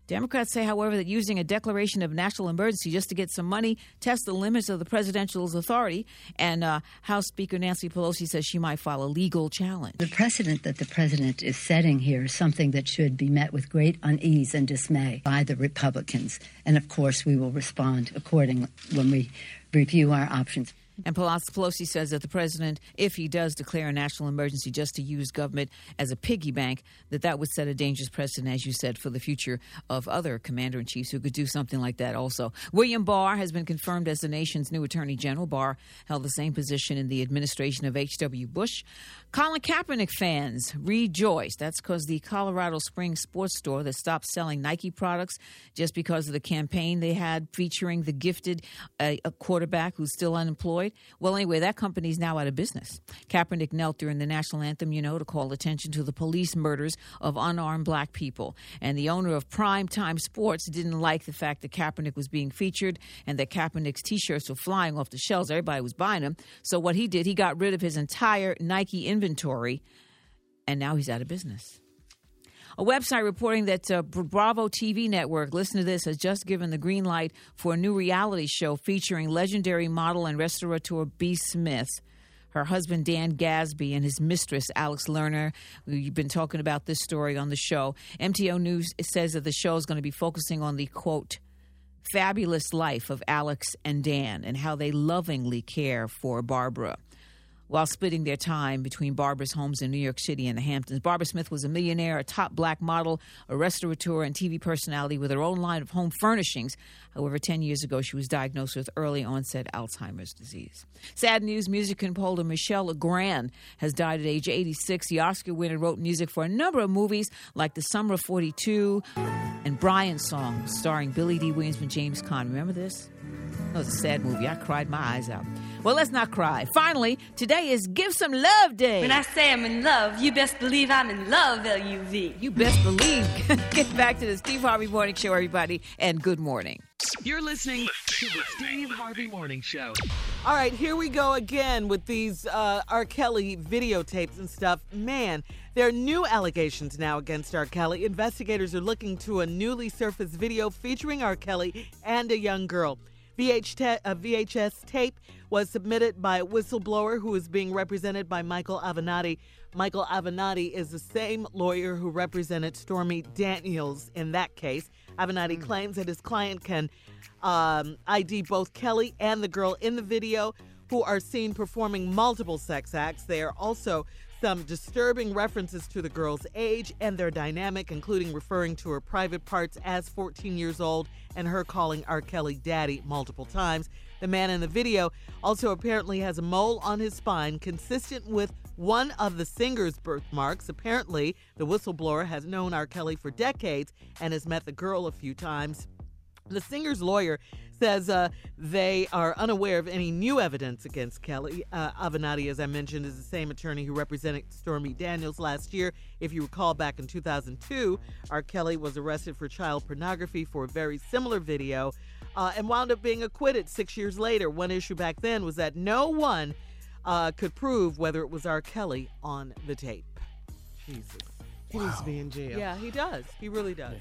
Democrats say, however, that using a declaration of national emergency just to get some money tests the limits of the presidential's authority. And uh, House Speaker Nancy Pelosi says she might file a legal challenge. The precedent that the president is setting here is something that should be met with great unease and dismay by the Republicans. And of course, we will respond accordingly when we review our options. And Pelosi says that the president, if he does declare a national emergency just to use government as a piggy bank, that that would set a dangerous precedent, as you said, for the future of other commander in chiefs who could do something like that also. William Barr has been confirmed as the nation's new attorney general. Barr held the same position in the administration of H.W. Bush. Colin Kaepernick fans rejoice. That's because the Colorado Springs sports store that stopped selling Nike products just because of the campaign they had featuring the gifted uh, quarterback who's still unemployed. Well, anyway, that company's now out of business. Kaepernick knelt during the national anthem, you know, to call attention to the police murders of unarmed black people. And the owner of Prime Time Sports didn't like the fact that Kaepernick was being featured and that Kaepernick's t-shirts were flying off the shelves. Everybody was buying them. So what he did, he got rid of his entire Nike inventory, and now he's out of business. A website reporting that uh, Bravo TV network, listen to this, has just given the green light for a new reality show featuring legendary model and restaurateur B. Smith. Her husband Dan Gasby and his mistress Alex Lerner. We've been talking about this story on the show. MTO News says that the show is going to be focusing on the quote fabulous life of Alex and Dan and how they lovingly care for Barbara while splitting their time between Barbara's homes in New York City and the Hamptons. Barbara Smith was a millionaire, a top black model, a restaurateur, and TV personality with her own line of home furnishings. However, 10 years ago, she was diagnosed with early onset Alzheimer's disease. Sad news music composer Michel Legrand has died at age 86. The Oscar winner wrote music for a number of movies like The Summer of 42 and Brian's Song, starring Billy Dee Williams and James Caan. Remember this? That was a sad movie. I cried my eyes out. Well, let's not cry. Finally, today is Give Some Love Day. When I say I'm in love, you best believe I'm in love, L-U-V. You best believe. Get back to the Steve Harvey Morning Show, everybody, and good morning. You're listening to the Steve Harvey Morning Show. All right, here we go again with these uh, R. Kelly videotapes and stuff. Man, there are new allegations now against R. Kelly. Investigators are looking to a newly surfaced video featuring R. Kelly and a young girl. VH te- a VHS tape was submitted by a whistleblower who is being represented by Michael Avenatti. Michael Avenatti is the same lawyer who represented Stormy Daniels in that case. Avenatti claims that his client can um, ID both Kelly and the girl in the video who are seen performing multiple sex acts. They are also some disturbing references to the girl's age and their dynamic, including referring to her private parts as 14 years old and her calling R. Kelly daddy multiple times. The man in the video also apparently has a mole on his spine consistent with one of the singer's birthmarks. Apparently, the whistleblower has known R. Kelly for decades and has met the girl a few times. The singer's lawyer says uh, they are unaware of any new evidence against Kelly. Uh, Avenatti, as I mentioned, is the same attorney who represented Stormy Daniels last year. If you recall, back in 2002, R. Kelly was arrested for child pornography for a very similar video uh, and wound up being acquitted six years later. One issue back then was that no one uh, could prove whether it was R. Kelly on the tape. Jesus. He needs to be in jail. Yeah, he does. He really does.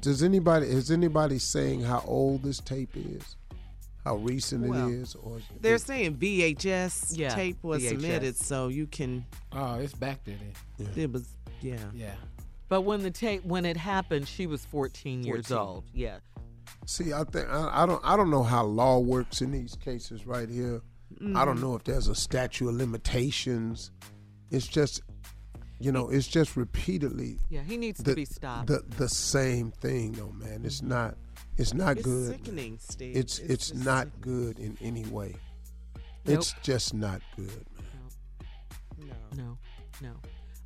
Does anybody is anybody saying how old this tape is? how recent Well, it is, or They're saying VHS Yeah, tape was VHS. submitted, so you can. Oh, it's back there. Then. It was, yeah. Yeah. But when the tape when it happened, she was 14, years 14. old. Yeah. See, I think I, I don't I don't know how law works in these cases right here. I don't Mhm. know if there's a statute of limitations. It's just, you know, it's just repeatedly. Yeah, he needs to the, be stopped. The the same thing though, man. It's not. It's not It's good. sickening, Steve. It's It's it's, not good in any way. Nope. It's just not good. Man. No, no. No.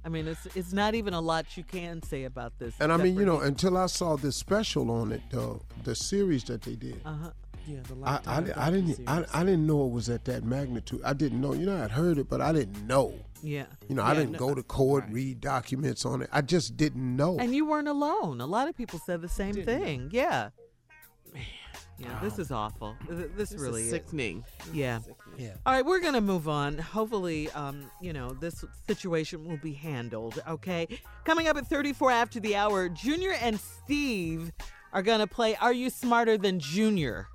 I mean, it's it's not even a lot you can say about this. And I mean, you know, until I saw this special on it, the the series that they did. Uh-huh. Yeah, the I, I, I didn't I. I didn't know it was at that magnitude. I didn't know. You know, I'd heard it, but I didn't know. Yeah. You know, I didn't no- go to court, read documents on it. I just didn't know. And you weren't alone. A lot of people said the same thing. Yeah. Yeah, this is awful. This, This really is sickening. Yeah. Yeah. All right, we're going to move on. Hopefully, um, you know, this situation will be handled, okay? Coming up at 34 after the hour, Junior and Steve are going to play Are You Smarter Than Junior?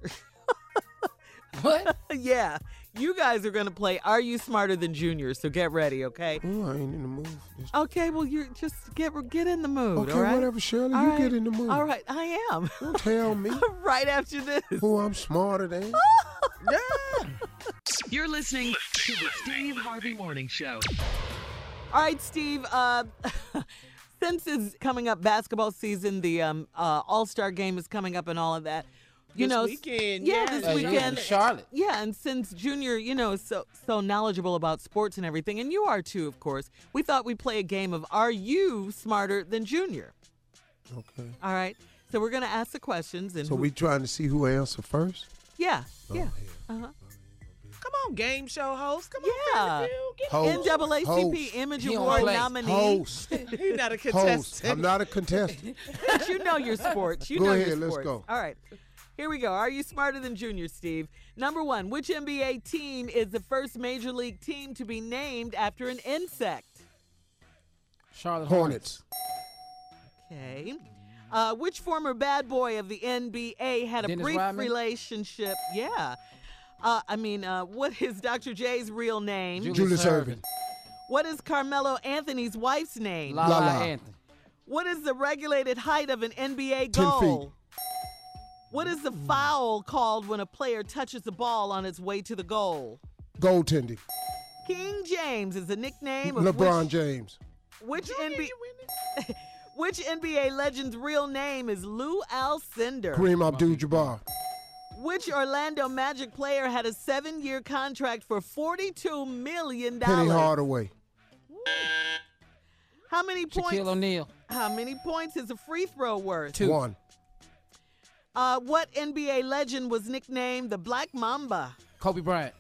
what? yeah. You guys are going to play Are You Smarter Than Junior? So get ready, okay? Oh, I ain't in the mood. Okay, well, you're just get get in the mood, Okay, all right? whatever, Shirley. All you right. get in the mood. All right, I am. Don't tell me right after this. who I'm smarter than. Yeah. You're listening to the Steve Harvey Morning Show. All right, Steve. Uh, since it's coming up basketball season, the um, uh, All Star game is coming up, and all of that. You know, s- weekend, yeah, yes. this Uh, yeah, weekend, in Charlotte. Yeah, and since Junior, you know, is so so knowledgeable about sports and everything, and you are too, of course. We thought we'd play a game of Are you smarter than Junior? Okay. All right. So we're gonna ask the questions, and So who- we trying to see who answer first. yeah, Oh, yeah, uh huh. Come on, game show host. Come Yeah. on, Fairview. Get Host. NAACP Host. Image He don't Award play. nominee. Host. He's not a Host. contestant. I'm not a contestant. But you know your sports. You Go know ahead, your let's sports. go. All right. Here we go. Are you smarter than Junior, Steve? Number one, which NBA team is the first major league team to be named after an insect? Charlotte Hornets. Okay. Uh, which former bad boy of the NBA had a Dennis brief Rodman? relationship? Yeah. Uh, I mean, uh, what is Dr. J's real name? Julius, Julius Erving. Erving. What is Carmelo Anthony's wife's name? La La La. Anthony. What is the regulated height of an NBA 10 feet. goal? What is the mm. foul called when a player touches the ball on its way to the goal? Goaltending. King James is the nickname of LeBron which, James. which NBA which NBA legend's real name is Lew Alcindor? Kareem Abdul-Jabbar. Which Orlando Magic player had a seven-year contract for forty-two million dollars? Penny dollars? Hardaway. How many points? Shaquille O'Neal. How many points is a free throw worth? Two. One. Uh, what NBA legend was nicknamed the Black Mamba? Kobe Bryant.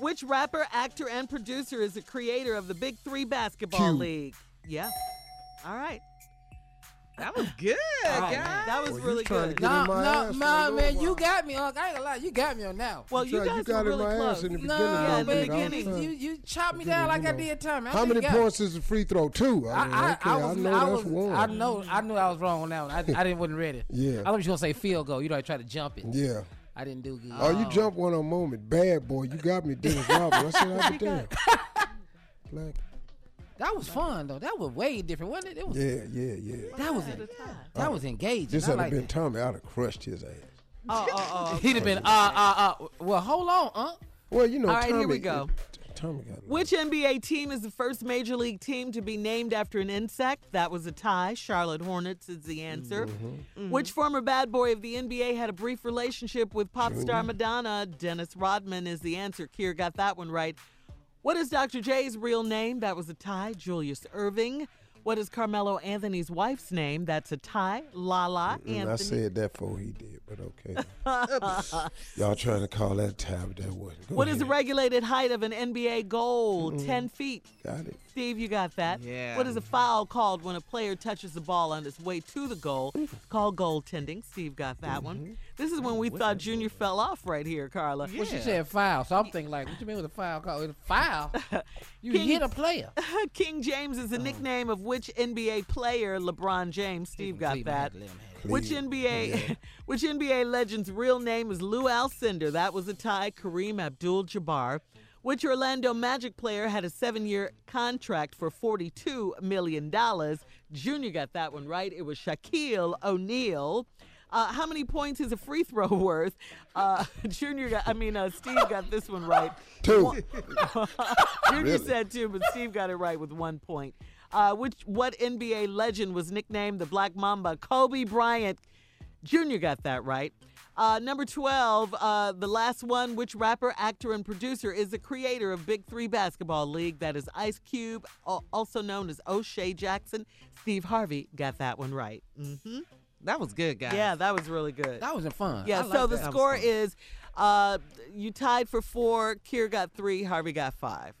Which rapper, actor, and producer is the creator of the Big Three Basketball Q. League? Yeah. All right. That was good, All right, guys. man. That was Well, really good. get No, my no, ass for a no, man, you got me. Unc. I ain't gonna lie, you got me on now. Well, You you tried- guys you got were in really my close. ass in the No, beginning. Yeah, though, in the but I'm beginning. trying- you you chopped me down like you I did time. I How think many you got it. points is the free throw? Two. I, I, mean, I, okay, I, I, was, know I, that's was, one. I know, I knew I was wrong on that one. I, I didn't wasn't ready. Yeah. I thought you was gonna say field goal. You know, I tried to jump it. Yeah. I didn't do good. Oh, you oh. jump one on moment. Bad boy. You got me, Dennis Rodman. I said, I'll be damn. Black. That was fun though. That was way different, wasn't it? it was, Yeah, yeah, yeah. That was that was engaging. This I had like been that. Tommy. I'd have crushed his ass. Oh, oh, oh. He'd have been uh uh uh. Well, hold on, huh? Well, you know, All right, Tommy. here we go. Tommy got Which NBA team is the first major league team to be named after an insect? That was a tie. Charlotte Hornets is the answer. Mm-hmm. Which former bad boy of the NBA had a brief relationship with pop star Madonna? Dennis Rodman is the answer. Kier got that one right. What is Dr. J's real name? That was a tie. Julius Erving. What is Carmelo Anthony's wife's name? That's a tie. Lala Mm, I Anthony. said that before he did, but okay. Y'all trying to call that tab? That wasn't. What is the regulated height of an NBA goal? Mm. 10 feet. Got it. Steve, you got that. Yeah. What is a foul called when a player touches the ball on its way to the goal? It's called goaltending. Steve got that one. Mm-hmm. This is when oh, we thought Junior fell off right here, Carla. Well, she said foul, so I'm thinking like, what you mean with a foul call? It's a foul? You King- hit a player. King James is the oh. nickname of which NBA player? LeBron James. Steve got that. had to let him have it. Which NBA, which NBA legend's real name is Lew Alcindor? That was a tie. Kareem Abdul-Jabbar. Which Orlando Magic player had a seven-year contract for forty-two million dollars? Junior got that one right. It was Shaquille O'Neal. Uh, how many points is a free throw worth? Uh, Junior got, I mean, uh, Steve got this one right. Two. Junior Really? said two, but Steve got it right with one point. Uh, which what NBA legend was nicknamed the Black Mamba? Kobe Bryant. Junior got that right. Uh, number 12, uh, the last one, which rapper, actor, and producer is the creator of Big Three Basketball League? That is Ice Cube, also known as O'Shea Jackson. Steve Harvey got that one right. hmm That was good, guys. Yeah, that was really good. That was fun. Yeah, I so the that. That score fun. is uh, you tied for four, Kier got three, Harvey got five.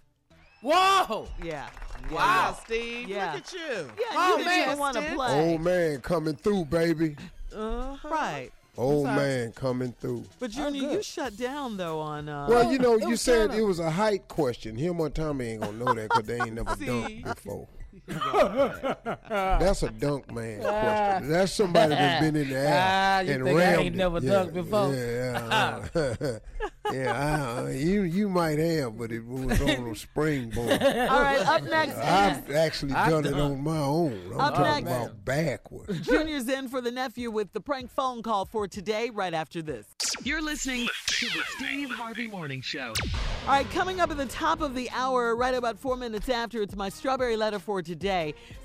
Whoa! Yeah. Wow, Yeah. Steve. Yeah. Look at you. Yeah, Oh, you didn't man, even want to play. Old man coming through, baby. Uh-huh. Right. Old man coming through. But Junior, good. you shut down though on uh Well, you know, you said kinda- it was a height question. Him or Tommy ain't gonna know that because they ain't never See? dunked before. That's a dunk man question. That's somebody that's been in the air Ah, and think I rammed ain't it. never yeah, dunked before? Yeah, uh, yeah. uh, you you might have, but it was on a springboard. All right, up next I've actually I done it on my own. I'm Up talking next. about backwards. Junior's in for the nephew with the prank phone call for today, right after this. You're listening to the Steve Harvey Morning Show. All right, coming up at the top of the hour, right about four minutes after, it's my strawberry letter for today.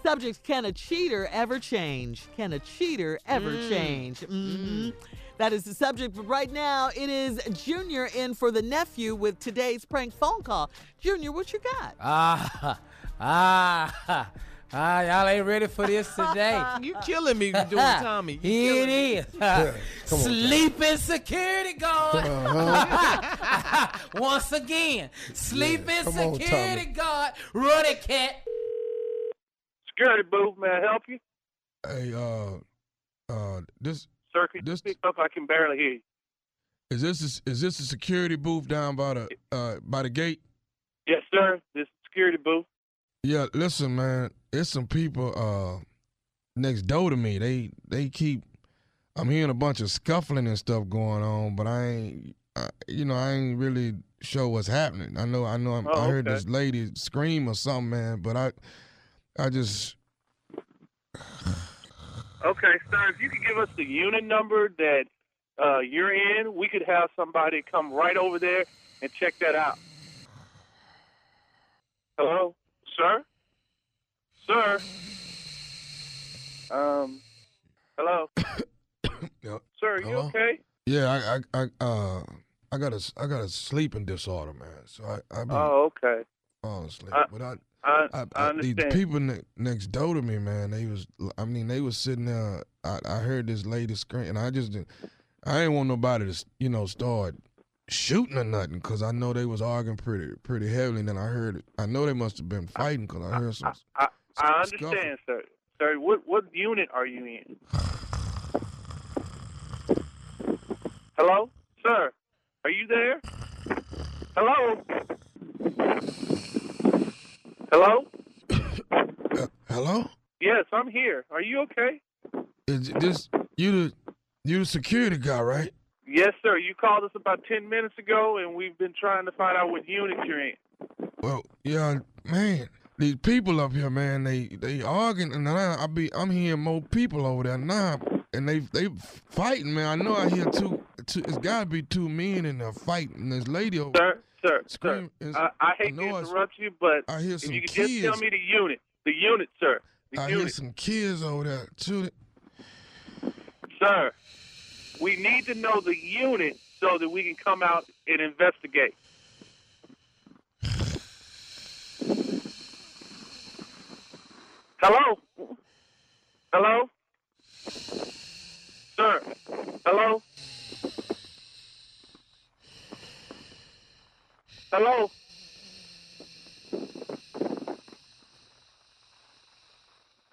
Subject Can a cheater ever change? Can a cheater ever change? hmm That is the subject, but right now it is Junior in for the nephew with today's prank phone call. Junior, what you got? Ah, ah, ah, y'all ain't ready for this today. You killing me doing Tommy. You Here killing me. it is. Come on, Sleeping security guard. Uh-huh. Once again, sleeping Come on, security Tommy. guard. Run it, cat. Security booth, may I help you? Hey, uh, uh, this Sir, can you This- speak up? I can barely hear you. is this a, is this a security booth down by the uh by the gate? Yes, sir. This security booth. Yeah, listen, man, it's some people uh next door to me. They they keep. I'm hearing a bunch of scuffling and stuff going on, but I ain't. I, you know, I ain't really sure what's happening. I know, I know. I'm, Oh, I heard okay. this lady scream or something, man. But I, I just Okay, sir. If you could give us the unit number that uh, you're in, we could have somebody come right over there and check that out. Hello, sir. Sir. Um. Hello. Yeah. Sir, you Hello? okay? Yeah, I, I, I, uh, I got a, I got a sleeping disorder, man. So I, I be Oh, okay. falling asleep. I- but I, I, I, I I, these people ne- next door to me, man, they was, I mean, they was sitting there. I, I heard this lady scream, and I just, didn't, I ain't want nobody to, you know, start shooting or nothing, cause I know they was arguing pretty, pretty heavily. And then I heard, it. I know they must have been fighting, cause I heard some. I, I some understand, sir. Sir, what what unit are you in? Hello, sir. Are you there? Hello. Hello. Uh, hello, Yes, I'm here. Are you okay? is this you the, you the security guy, right? Yes, sir. You called us about ten minutes ago, and we've been trying to find out what unit you're in. Well, yeah, man. These people up here, man, they they arguing, and now I be I'm hearing more people over there now, and they they fighting, man. I know I hear two, two it's got to be two men in there fighting. This lady over Sir, sir, sir. Is- I, I hate I to interrupt you, but I hear if some you could just tell kids. me the unit, the unit, sir, the I hear some kids over there too. sir. We need to know the unit so that we can come out and investigate. Hello? Hello? Sir? Hello? Hello?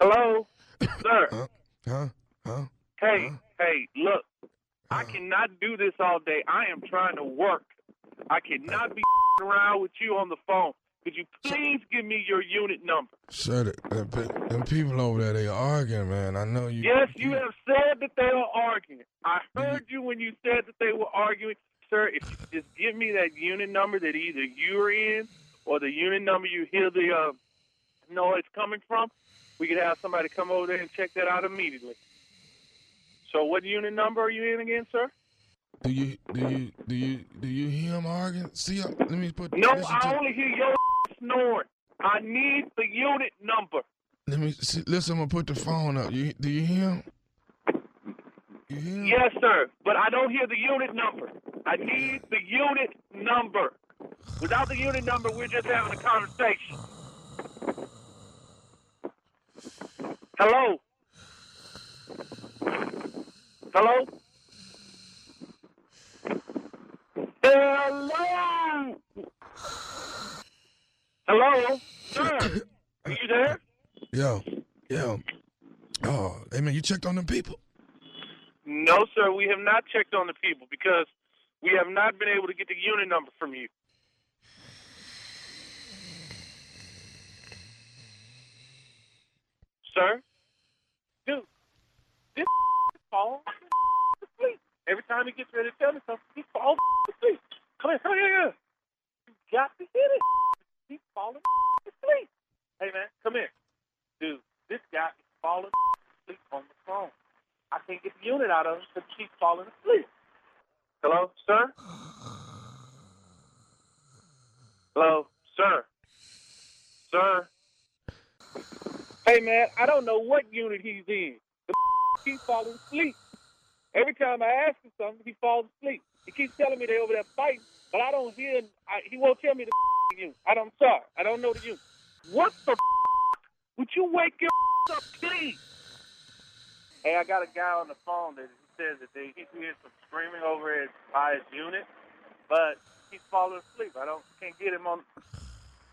Hello? Sir? Huh? Huh? huh? Hey, huh? hey, look. Huh? I cannot do this all day. I am trying to work. I cannot be around with you on the phone. Could you please give me your unit number? Shut it. The people over there, they arguing, man. I know you. Yes, you have said that they are arguing. I heard you when you said that they were arguing, Sir, if you just give me that unit number that either you're in or the unit number you hear the uh, noise coming from, we could have somebody come over there and check that out immediately. So what unit number are you in again, sir? Do you do you do you do you hear him arguing? See, uh, let me put. No, I only hear your snoring. I need the unit number. Let me see, listen. I'm gonna put the phone up. You do you hear him? Him? Yes, sir, but I don't hear the unit number. I need the unit number. Without the unit number, we're just having a conversation. Hello? Hello? Hello? Hello? Sir, are you there? Yo, yo. Oh, hey man, you checked on them people? No, sir, we have not checked on the people because we have not been able to get the unit number from you. Sir? Dude, this is falling asleep. Every time he gets ready to tell me something, he falls asleep. Come here, come here, here. You got to hit it. He's falling asleep. Hey, man, come here. Dude, this guy is falling asleep on the phone. I can't get the unit out of him because he keeps falling asleep. Hello, sir? Hello, sir? Sir? Hey, man, I don't know what unit he's in. The keeps falling asleep. Every time I ask him something, he falls asleep. He keeps telling me they're over there fighting, but I don't hear. I, he won't tell me the unit. I don't. Sorry, I don't know the unit. What the? Would you wake your up, please? Hey, I got a guy on the phone that he says that they he hears some screaming over at by his unit, but he's falling asleep. I don't can't get him on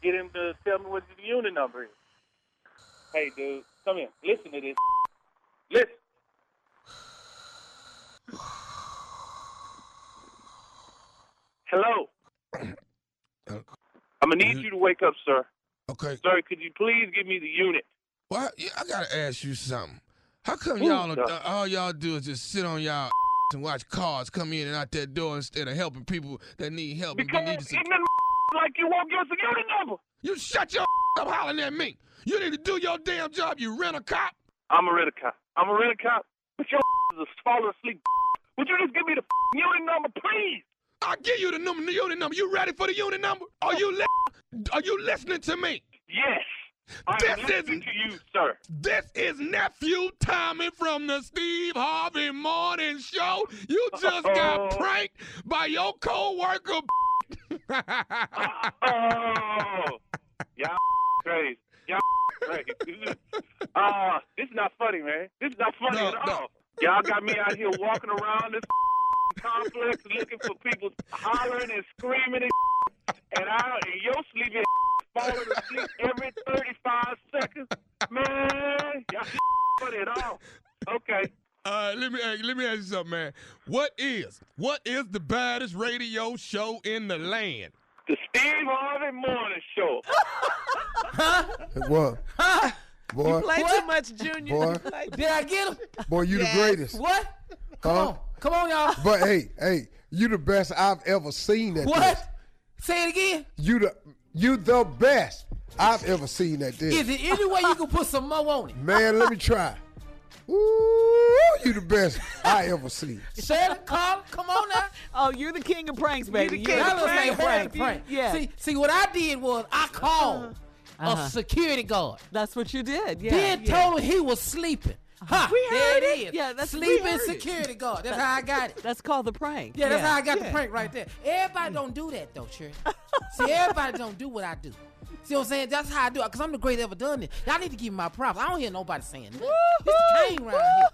get him to tell me what the unit number is. Hey, dude, come here. Listen to this. Listen. Hello. I'm gonna need you to wake up, sir. Okay. Sir, could you please give me the unit? Well, yeah, I gotta ask you something. How come y'all sir. all y'all do is just sit on y'all and watch cars come in and out that door instead of helping people that need help? and Because need some- ignorant like you won't give us a unit number. You shut your up hollering at me. You need to do your damn job. You rent a cop. I'm a rent a cop. I'm a rent a cop. But your is a falling asleep. Would you just give me the unit number, please? I'll give you the number, the unit number. You ready for the unit number? Are you li- are you listening to me? Yes. I'm This is to you, sir. this is nephew Tommy from the Steve Harvey Morning Show. You just got Oh. pranked by your coworker. Oh, y'all crazy. Y'all crazy. Uh, this is not funny, man. This is not funny No, at no. all. Y'all got me out here walking around this complex looking for people hollering and screaming and, and I and your sleepy falling asleep every 35 seconds. Man, y'all funny at all. Okay. All right, let me hey, let me ask you something, man. What is what is the baddest radio show in the land? The Steve Harvey Morning Show. Huh? What? Boy, You play too much, Junior. Boy. You Did I get him? boy, you Yes. the greatest. What? Come Huh? on. Come on, y'all. But hey, hey, you the best I've ever seen at What? this. Say it again. You the you the best I've ever seen at this. Is there any way you can put some mo on it? Man, let me try. Ooh, you the best I ever seen. Say it, Carl. Come on now. Oh, you're the king of pranks, baby. You're king That of looks prank, like prank, prank. Yeah. See, see, what I did was I called Uh-huh. a security guard. That's what you did. Yeah. then yeah. told him he was sleeping. Ha! We there heard it it. is. Yeah, that's- sleeping heard it. security guard. That's how I got it. That's called the prank. Yeah, that's how I got yeah. the prank right there. Everybody don't do that though, Sherry. See, everybody don't do what I do. See what I'm saying? That's how I do it, because I'm the greatest ever done it. Y'all need to give me my props. I don't hear nobody saying nothing. It's the king around here.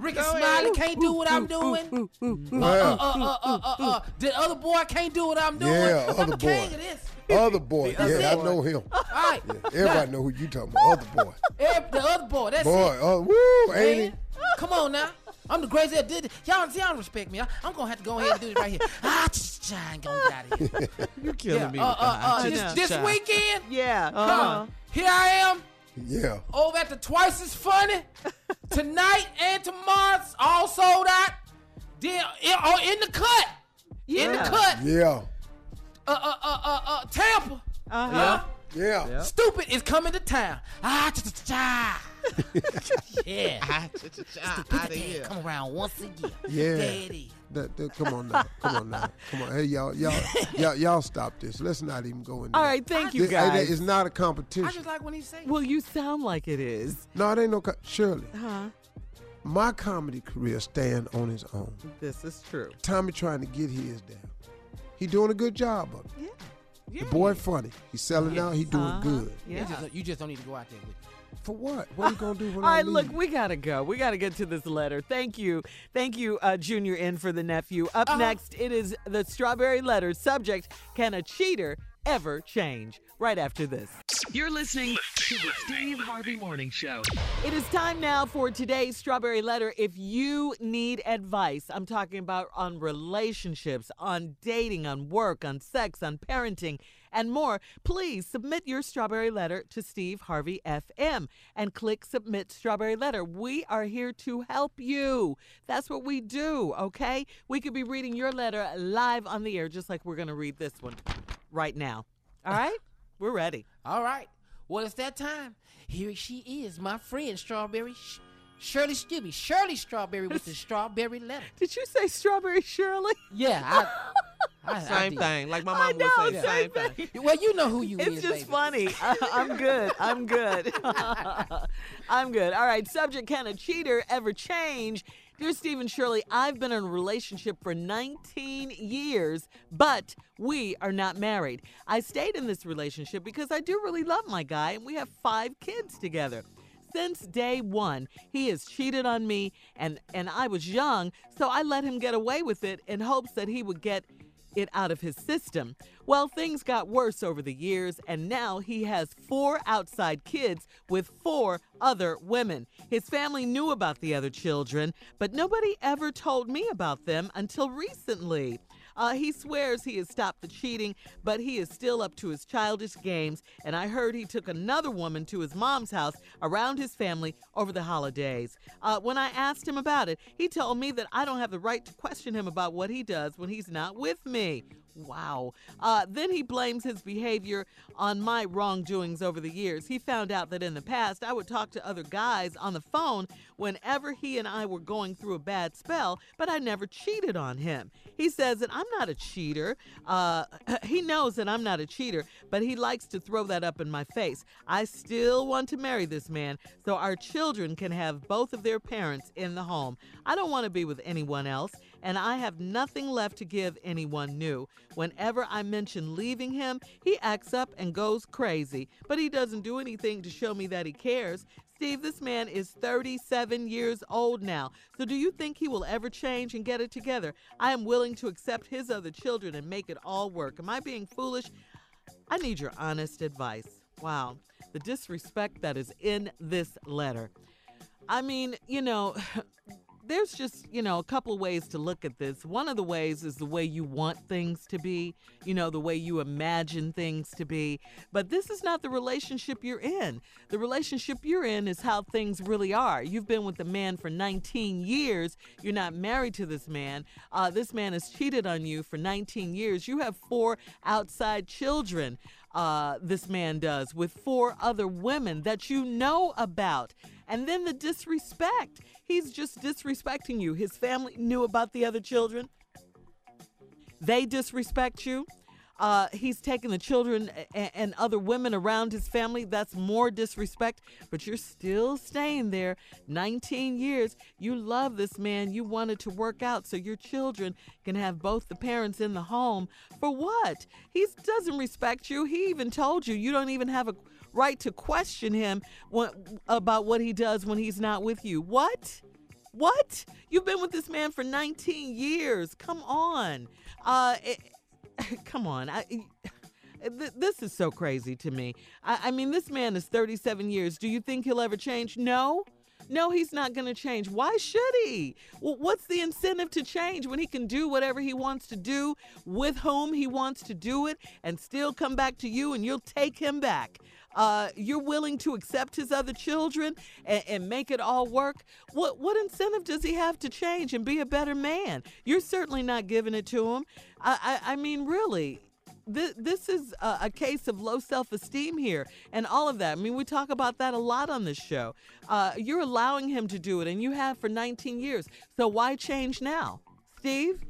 Rickey Smiley can't do what I'm doing. Uh, uh, uh, uh, uh, uh, uh. The other boy can't do what I'm doing. Yeah, I'm other the king boy. of this. Other boy, That's yeah, I it. know him. All right. Everybody know who you talking about. Other boy. Every- the other boy, that's Boy, it. uh, woo, ain't Man, Come on now. I'm the greatest that did it. Y'all, y'all don't respect me. I, am gonna have to go ahead and do it right here. ah, ch- ch- I ain't gonna get out of here. you killing yeah, me. Uh, with uh, uh, this, this weekend, Yeah. come uh-huh. on. Here I am Yeah. over at the Twice as Funny tonight and tomorrow. It's all sold out. Then in, oh, in the cut, Yeah. in the Yeah. cut. Yeah. Uh, uh, uh, uh, uh, Tampa. Uh-huh. Yeah. Yeah. Stupid is coming to town. Ah, cha cha cha. Yeah. Ah, ch- ch- ah, here. come around once a year. Yeah. There it is. That, that, come on now. Come on now. Come on. Hey, y'all, y'all, y'all, y'all stop this. Let's not even go in there. All right, thank you This- hey, guys. It's not a competition. I just like when he say. Well, you sound like it is. No, it ain't no. Co- Shirley, Huh? my comedy career stand on his own. This is true. Tommy trying to get his down. He doing a good job of it. Yeah. The boy funny. He's selling out. He doing Uh-huh. good. You Yeah. just, you just don't need to go out there with it. For what? What are you gonna do when All I right, leave? look, we gotta go. We gotta get to this letter. Thank you, thank you, uh, Junior in for the nephew. Up Uh-huh. next, it is the strawberry letter. Subject: Can a cheater ever change? Right after this. You're listening to the Steve Harvey Morning Show. It is time now for today's strawberry letter. If you need advice, I'm talking about on relationships, on dating, on work, on sex, on parenting, and more, please submit your strawberry letter to Steve Harvey FM and click submit strawberry letter. We are here to help you. That's what we do, okay? We could be reading your letter live on the air, just like we're going to read this one right now. All right? We're ready. All right. Well, it's that time. Here she is, my friend Strawberry Sh- Shirley Stibby. Shirley Strawberry with the strawberry letter. Did you say strawberry Shirley? Yeah, I, I, I Same did. thing. Like my I mom would know, say, same same thing. Well, you know who you It's is, just baby. funny. I, I'm good. I'm good. I'm good. All right. Subject: Can a cheater ever change? Dear Stephen Shirley, I've been in a relationship for 19 years, but we are not married. I stayed in this relationship because I do really love my guy, and we have five kids together. Since day one, he has cheated on me, and, and I was young, so I let him get away with it in hopes that he would get it out of his system. Well, things got worse over the years, and now he has four outside kids with four other women. His family knew about the other children, but nobody ever told me about them until recently. Uh, he swears he has stopped the cheating, but he is still up to his childish games. And I heard he took another woman to his mom's house around his family over the holidays. Uh, when I asked him about it, he told me that I don't have the right to question him about what he does when he's not with me. Wow. Uh, then he blames his behavior on my wrongdoings over the years. He found out that in the past, I would talk to other guys on the phone whenever he and I were going through a bad spell, but I never cheated on him. He says that I'm not a cheater. Uh, he knows that I'm not a cheater, but he likes to throw that up in my face. I still want to marry this man so our children can have both of their parents in the home. I don't want to be with anyone else, and I have nothing left to give anyone new. Whenever I mention leaving him, he acts up and goes crazy, but he doesn't do anything to show me that he cares. Steve, this man is 37 years old now. So do you think he will ever change and get it together? I am willing to accept his other children and make it all work. Am I being foolish? I need your honest advice. Wow. The disrespect that is in this letter. I mean, you know, there's just, you know, a couple of ways to look at this. One of the ways is the way you want things to be, you know, the way you imagine things to be. But this is not the relationship you're in. The relationship you're in is how things really are. You've been with the man for 19 years. You're not married to this man. Uh, this man has cheated on you for 19 years. You have four outside children. Uh, this man does with four other women that you know about. And then the disrespect. He's just disrespecting you. His family knew about the other children. They disrespect you. Uh, he's taking the children and, and other women around his family. That's more disrespect. But you're still staying there 19 years. You love this man. You wanted to work out so your children can have both the parents in the home. For what? He doesn't respect you. He even told you you don't even have a right to question him about what he does when he's not with you. What? What? You've been with this man for 19 years. Come on. Uh, it, come on. I, th- this is so crazy to me. I, I mean, this man is 37 years. Do you think he'll ever change? No. No, he's not going to change. Why should he? Well, what's the incentive to change when he can do whatever he wants to do with whom he wants to do it and still come back to you and you'll take him back? Uh, you're willing to accept his other children and, and make it all work. What what incentive does he have to change and be a better man? You're certainly not giving it to him. I I, I mean, really, this, this is a, case of low self esteem here and all of that. I mean, we talk about that a lot on this show. Uh, you're allowing him to do it, and you have for 19 years. So why change now? Steve?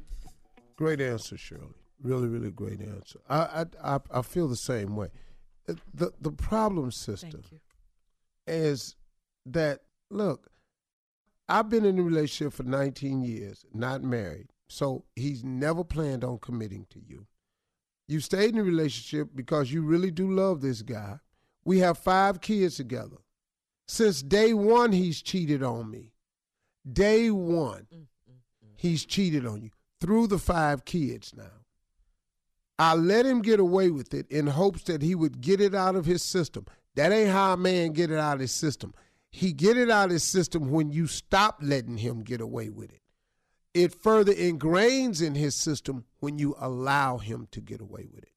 Great answer, Shirley. Really, really great answer. I I, I, I feel the same way. The, the problem, sister, is that, look, I've been in a relationship for 19 years, not married. So he's never planned on committing to you. You stayed in a relationship because you really do love this guy. We have five kids together. Since day one, he's cheated on me. Day one, mm, mm, mm. he's cheated on you through the five kids now. I let him get away with it in hopes that he would get it out of his system. That ain't how a man get it out of his system. He get it out of his system when you stop letting him get away with it. It further ingrains in his system when you allow him to get away with it.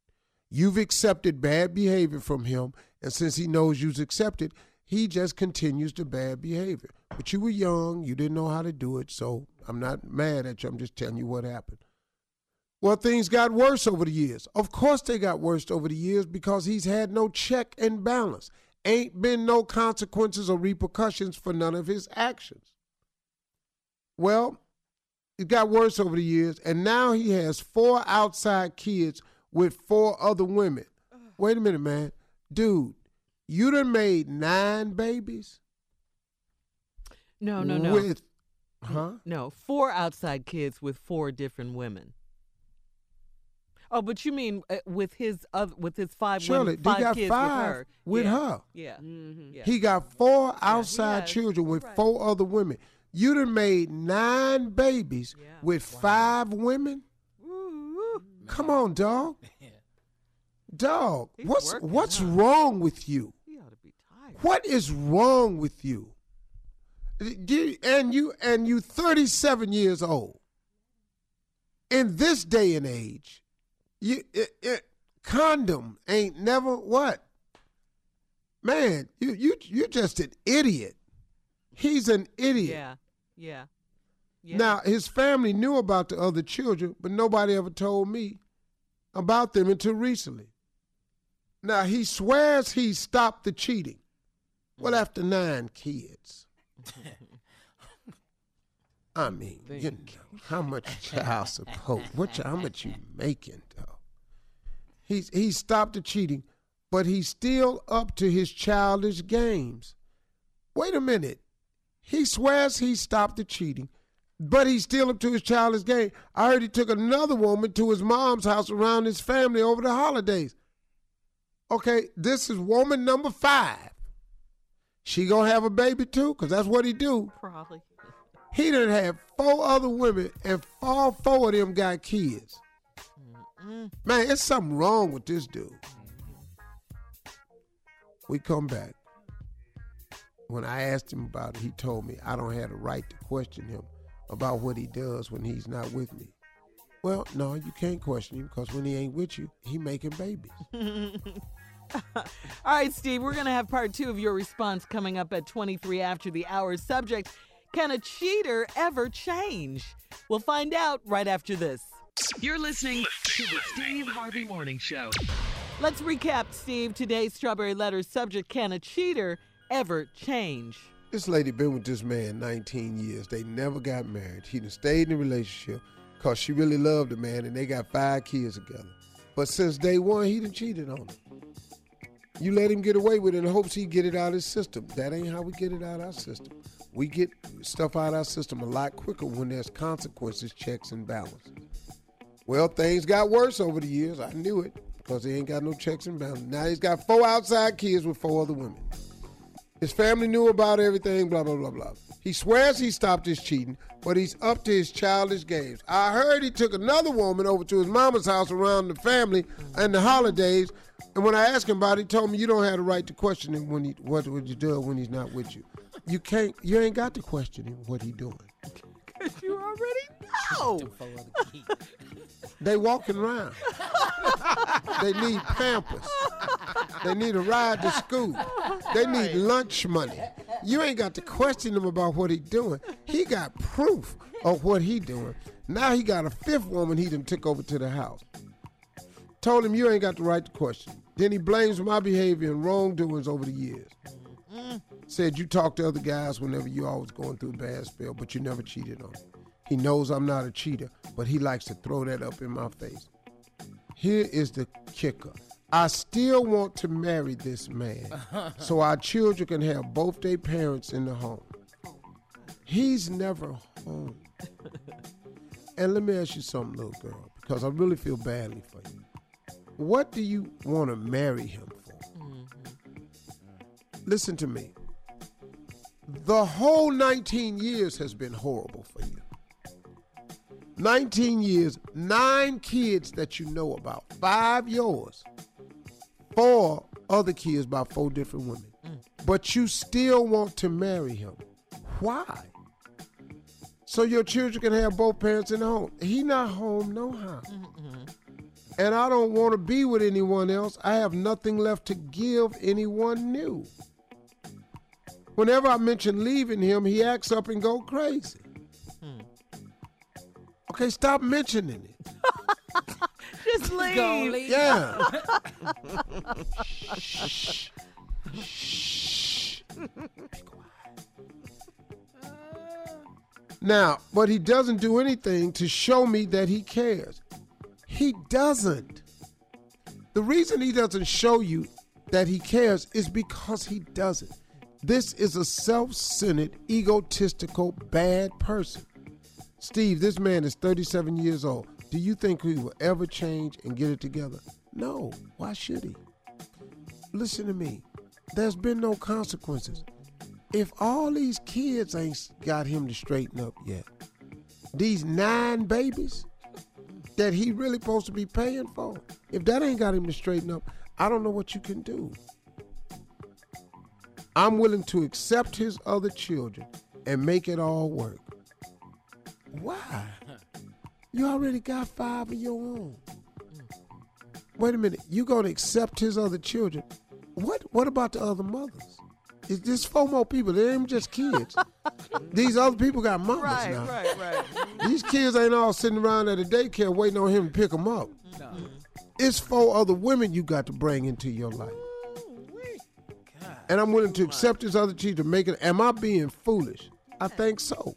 You've accepted bad behavior from him, and since he knows you've accepted, he just continues the bad behavior. But you were young, you didn't know how to do it, so I'm not mad at you. I'm just telling you what happened. Well, things got worse over the years. Of course, they got worse over the years because he's had no check and balance. Ain't been no consequences or repercussions for none of his actions. Well, it got worse over the years, and now he has four outside kids with four other women. Wait a minute, man. Dude, you done made nine babies? No, no, no. With, huh? No, four outside kids with four different women. Oh, but you mean uh, with his other, with his five Shirley, women, they five got kids five with her? with yeah. her. Yeah. yeah. He got four outside has. children with Right. four other women. You done made nine babies with five women? Come on, dog. Dog, what's working, what's huh? wrong with you? He ought to be tired. What is wrong with you? And you and you 37 years old. In this day and age, you it, it, condom ain't never what? Man, you you you're just an idiot. He's an idiot. Yeah. Yeah. Yeah. Now his family knew about the other children, but nobody ever told me about them until recently. Now he swears he stopped the cheating. Well, mm. after nine kids. I mean, you know, how much child support? What how much you making though? He's he stopped the cheating, but he's still up to his childish games. Wait a minute. He swears he stopped the cheating, but he's still up to his childish game. I heard he took another woman to his mom's house around his family over the holidays. Okay, this is woman number five. She gonna have a baby too, cause that's what he do. Probably. He done had four other women, and all four of them got kids. Man, it's something wrong with this dude. We come back. When I asked him about it, he told me I don't have the right to question him about what he does when he's not with me. Well, no, you can't question him because when he ain't with you, he making babies. All right, Steve, we're going to have part two of your response coming up at 23 after the hour. Subject Can a cheater ever change? We'll find out right after this. You're listening to the Steve Harvey Morning Show. Let's recap, Steve. Today's Strawberry Letter subject Can a cheater ever change? This lady been with this man 19 years. They never got married. He done stayed in a relationship because she really loved the man and they got five kids together. But since day one, he done cheated on her. You let him get away with it in hopes he get it out of his system. That ain't how we get it out of our system. We get stuff out of our system a lot quicker when there's consequences, checks, and balances. Well, things got worse over the years. I knew it because he ain't got no checks and balances. Now he's got four outside kids with four other women. His family knew about everything, blah, blah, blah, blah. He swears he stopped his cheating, but he's up to his childish games. I heard he took another woman over to his mama's house around the family and the holidays. And when I asked him about it, he told me you don't have the right to question him when he what would you do when he's not with you. You can't. You ain't got to question him what he doing. Because you already know. They walking around. they need pampers. They need a ride to school. They need lunch money. You ain't got to question him about what he doing. He got proof of what he doing. Now he got a fifth woman he done took over to the house. Told him you ain't got the right to question. Then he blames my behavior and wrongdoings over the years. Mm-hmm. Said you talk to other guys whenever you always going through a bad spell, but you never cheated on him. He knows I'm not a cheater, but he likes to throw that up in my face. Here is the kicker. I still want to marry this man so our children can have both their parents in the home. He's never home. And let me ask you something, little girl, because I really feel badly for you. What do you want to marry him for? Mm-hmm. Listen to me. The whole 19 years has been horrible for you. 19 years, nine kids that you know about, five yours, four other kids by four different women. Mm. But you still want to marry him. Why? So your children can have both parents in the home. He not home no how. Mm-hmm. And I don't want to be with anyone else. I have nothing left to give anyone new. Whenever I mention leaving him, he acts up and go crazy. Okay, stop mentioning it. Just leave. Yeah. Shh. Shh. Now, but he doesn't do anything to show me that he cares. He doesn't. The reason he doesn't show you that he cares is because he doesn't. This is a self centered, egotistical, bad person. Steve, this man is 37 years old. Do you think he will ever change and get it together? No. Why should he? Listen to me. There's been no consequences. If all these kids ain't got him to straighten up yet, these nine babies that he really supposed to be paying for, if that ain't got him to straighten up, I don't know what you can do. I'm willing to accept his other children and make it all work. Why? You already got five of your own. Wait a minute. You gonna accept his other children? What? What about the other mothers? It's just four more people. They ain't just kids. These other people got mamas Right, now. right, right. These kids ain't all sitting around at a daycare waiting on him to pick them up. It's four other women you got to bring into your life. And I'm willing to accept his other cheat to make it. Am I being foolish? I think so.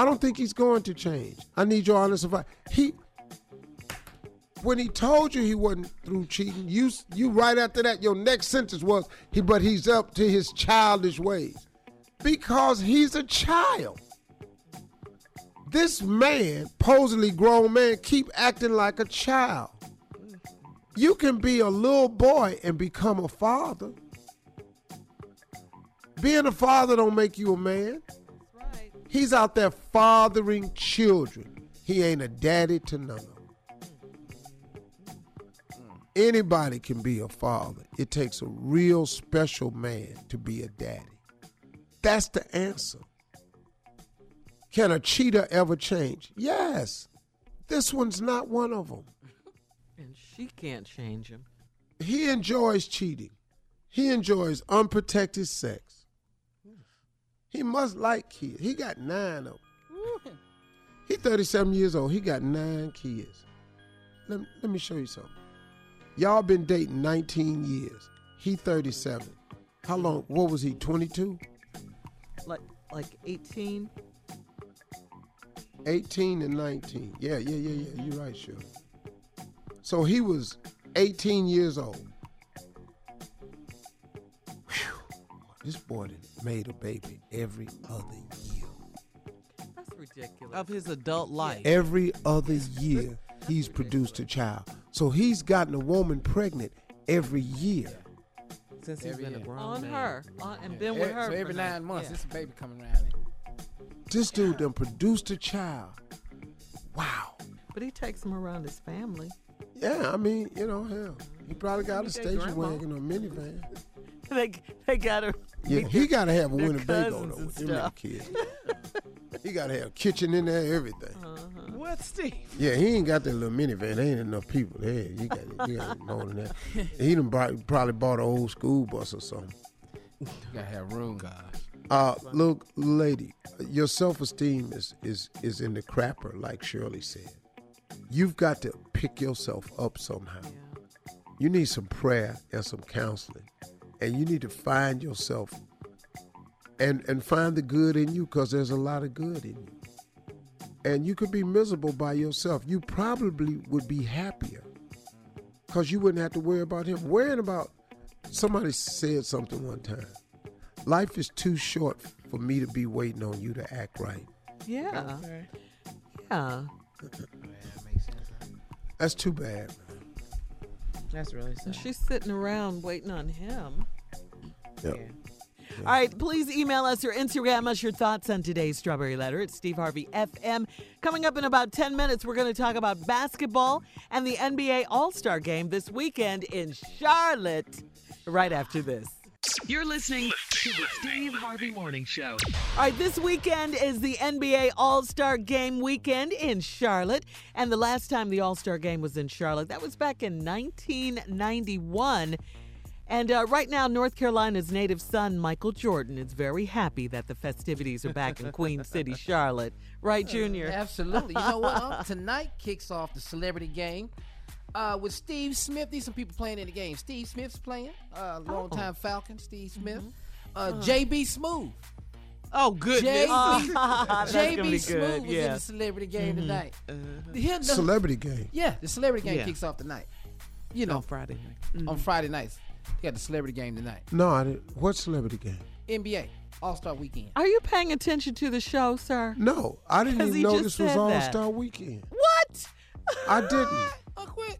I don't think he's going to change. I need your honest advice. He, when he told you he wasn't through cheating, you you right after that, your next sentence was he, but he's up to his childish ways, because he's a child. This man, posily grown man, keep acting like a child. You can be a little boy and become a father. Being a father don't make you a man. He's out there fathering children. He ain't a daddy to none of them. Anybody can be a father. It takes a real special man to be a daddy. That's the answer. Can a cheater ever change? Yes. This one's not one of them. And she can't change him. He enjoys cheating. He enjoys unprotected sex. He must like kids. He got nine of them. He 37 years old. He got nine kids. Let, let me show you something. Y'all been dating 19 years. He 37. How long? What was he? 22? Like like 18. 18 and 19. Yeah, yeah, yeah, yeah. You're right, sure. So he was 18 years old. This boy done made a baby every other year. That's ridiculous. Of his adult life. Every other year, he's produced a child. So he's gotten a woman pregnant every year. Since he's Every been a year. grown On man. her. On, and been with eh, her. So every for nine months, yeah. this baby coming around. This dude done produced a child. Wow. But he takes him around his family. Yeah, I mean, you know, hell, he probably got a station wagon or minivan. They they got her Yeah, he got to have a Winnebago cousins though and with them little stuff. kids. he got to have a kitchen in there, everything. Uh-huh. What, Steve? Yeah, he ain't got that little minivan. There ain't enough people there. You got, you got more than that. He done bought, probably bought an old school bus or something. You gotta have room, guys. Uh, look, lady, your self esteem is, is is in the crapper, like Shirley said. You've got to pick yourself up somehow. You need some prayer and some counseling, and you need to find yourself and and find the good in you, because there's a lot of good in you. And you could be miserable by yourself. You probably would be happier, because you wouldn't have to worry about him. Worrying about somebody said something one time. Life is too short for me to be waiting on you to act right. Yeah. Yeah. That's too bad. That's really And she's sitting around waiting on him. Yep. All right, please email us or Instagram us your thoughts on today's Strawberry Letter. It's Steve Harvey FM. Coming up in about 10 minutes, we're going to talk about basketball and the NBA All Star game this weekend in Charlotte right after this. You're listening to the Steve Harvey Morning Show. All right, this weekend is the NBA All Star Game weekend in Charlotte. And the last time the All Star Game was in Charlotte, that was back in 1991. And uh, right now, North Carolina's native son, Michael Jordan, is very happy that the festivities are back in Queen City, Charlotte. Right, Junior? Absolutely. You know what? Um, tonight kicks off the celebrity game uh, with Steve Smith. These some people playing in the game. Steve Smith's playing, uh, longtime Falcon. Steve Smith. Uh, JB Smoove. Oh, goodness. JB, That's gonna JB Smoove was in the celebrity game Mm-hmm. tonight. Uh, Him- the- Celebrity game. Yeah, the celebrity game Yeah. kicks off tonight. You know, on Friday night. on Friday nights. You got the celebrity game tonight. No, I didn't. What celebrity game? NBA All Star Weekend. Are you paying attention to the show, sir? No, I didn't even know this was said All Star Weekend. What? I didn't. Oh, quit.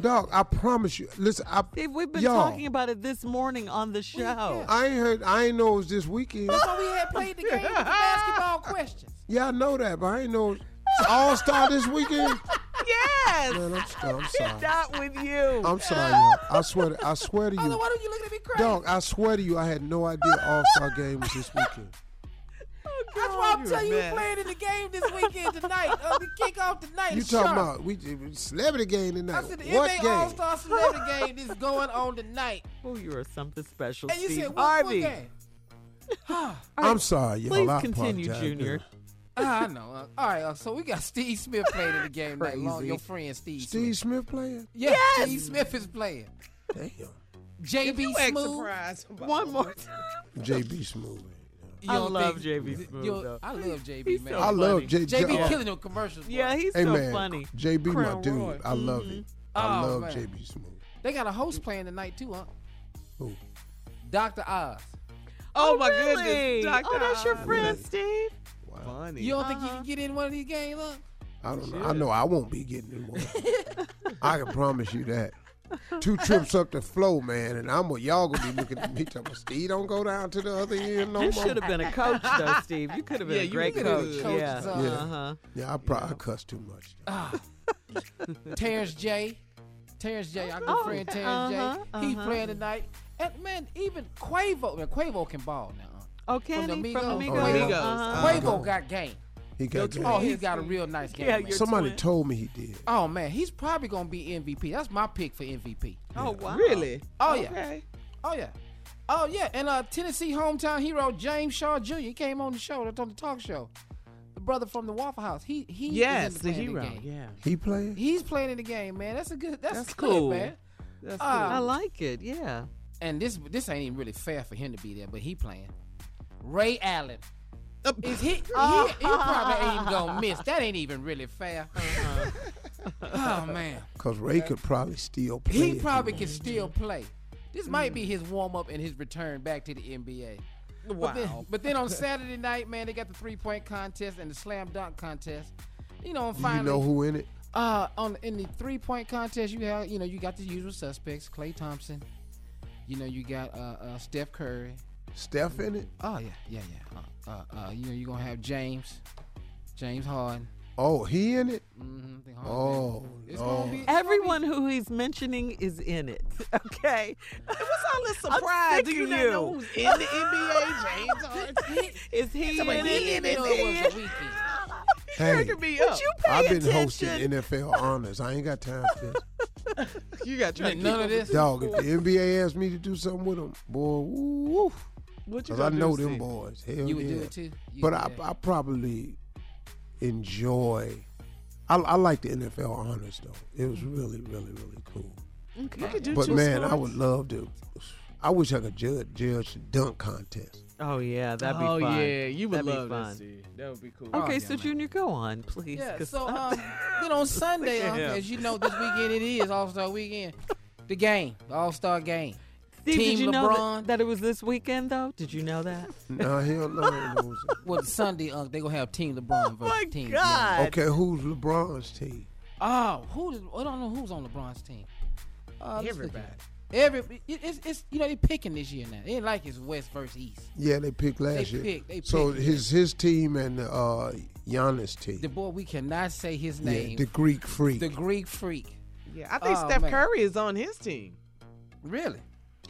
Dog, I promise you. Listen, I, Steve, we've been y'all, talking about it this morning on the show. I ain't heard. I ain't know it was this weekend. That's why we had played the game with the basketball questions. Yeah, I know that, but I ain't know it's All Star this weekend. Yes. Man, I'm, I'm sorry. Not with you. I'm sorry, y'all. I swear. To, I swear to Although, you, why don't you look at me crazy? dog. I swear to you, I had no idea All Star game was this weekend. That's why I'm You're a telling you, we mess. playing in the game this weekend tonight. Uh, the kickoff tonight. You talking sharp. about we celebrity game tonight? I said the what NBA? All Star Celebrity Game is going on tonight. Oh, you are something special, And you Steve said, what, what Harvey. game? I'm sorry, y'all. Please I continue, apologize, Junior. man. Ah, I know. Uh, all right, uh, so we got Steve Smith playing in the game tonight. Long, Crazy. your friend Steve. Steve Smith. Smith playing? Yeah, Yes! Steve Smith is playing. Damn. JB Smoove. One more time. JB Smoove. You I love think- JB Smoove, don't- I love JB, He's man. so I love funny. J- JB uh, killing them commercials. boy. Yeah, he's Hey so man, funny. JB my dude. Roy. I love mm-hmm. him. I Oh, love man. JB Smoove. They got a host playing tonight too, huh? Who? Dr. Oz. Oh, oh, my really? goodness. Dr. Oh, that's your Oz. friend, Steve. Funny. You don't think you can uh-huh. get in one of these games, huh? I don't know. I know I won't be getting in one. I can promise you that. Two trips up the flow, man, and I'm y'all gonna be looking at me talking. Steve, don't go down to the other end no You more. should have been a coach, though, Steve. You could have been Yeah, a you great could've coach. been coach, Yeah. Yeah. Uh-huh. Yeah, I probably cuss too much. Ah. Terrence J. Terrence J. Our good Oh, friend Terrence uh-huh, J. He's uh-huh. playing tonight. And man, even Quavo, man, Quavo can ball now. Oh, From the? Migos. From the Oh, Migos? yeah. Migos. Uh-huh. Quavo got game. He got Your game. Oh, he's got a real nice game. Yeah, man. your Somebody twin. told me he did. Oh man, he's probably gonna be MVP. That's my pick for MVP. Oh, wow. Really? Oh yeah. Okay. Oh yeah. Oh yeah. And uh Tennessee hometown hero James Shaw Jr. He came on the show, on the talk show. The brother from the Waffle House. He he is Yes, in the playing hero. game. Yeah. He playing? He's playing in the game, man. That's a good. That's, That's good, cool. man. That's Ah. I like it. Yeah. And this this ain't even really fair for him to be there, but he playing. Ray Allen. Is he, he, he probably ain't even gonna miss. That ain't even really fair. oh man. Cause Ray could probably still play. He probably wanted can still play. This might be his warm up and his return back to the NBA. But then, Wow. but then on Saturday night, man, they got the three point contest and the slam dunk contest. You know, and finally, you know who in it? uh, on in the three point contest, you have you know you got the usual suspects: Klay Thompson. You know, you got uh, uh, Steph Curry. Steph in it? Oh yeah, yeah, yeah. Uh, uh, uh, you know, you're gonna have James, James Harden. Oh, he in it? hmm something hard. Oh, It's gonna be- Everyone who he's mentioning is in it. Okay. What's all this surprise sick to of you? you. not know who's in the NBA? James Harden. Is he Somebody in he it? in it, Is he he in in it. it? Hey, me up. you pay I've been attention? hosting NFL honors. I ain't got time for this. You got You ain't none of this. Dog, if the NBA asked me to do something with them, boy, woo, What you because I know them Steve? boys. Hell You would yeah. do it too. You But I. I probably enjoy. I, I like the NFL honors though. It was really, really, really cool. You could do But two man, I would love to. I wish I could judge, judge dunk contest. Oh yeah, that'd be oh fun. Oh yeah, you would That'd love fun. that. Steve. That would be cool. Okay, Oh, so yeah, man. Junior, go on, please. Yeah, so um, then on Sunday, um, as you know, this weekend it is All Star Weekend. The game, the All Star game. Steve, Team did you know LeBron. that, that it was this weekend though? Did you know that? No, hell no. it was- Well, Sunday, uh, they gonna have Team LeBron versus my Team. God. Okay, who's LeBron's team? Oh, who? Is, I don't know who's on LeBron's team. Uh, Everybody. Every it, it's, it's you know they're picking this year now. It ain't like it's West versus East. Yeah, they picked last They year. picked- they so picked, his his team and uh Giannis team. The boy we cannot say his yeah, name. the Greek freak. the Greek freak. Yeah, I think Oh, Steph man. Curry is on his team. Really,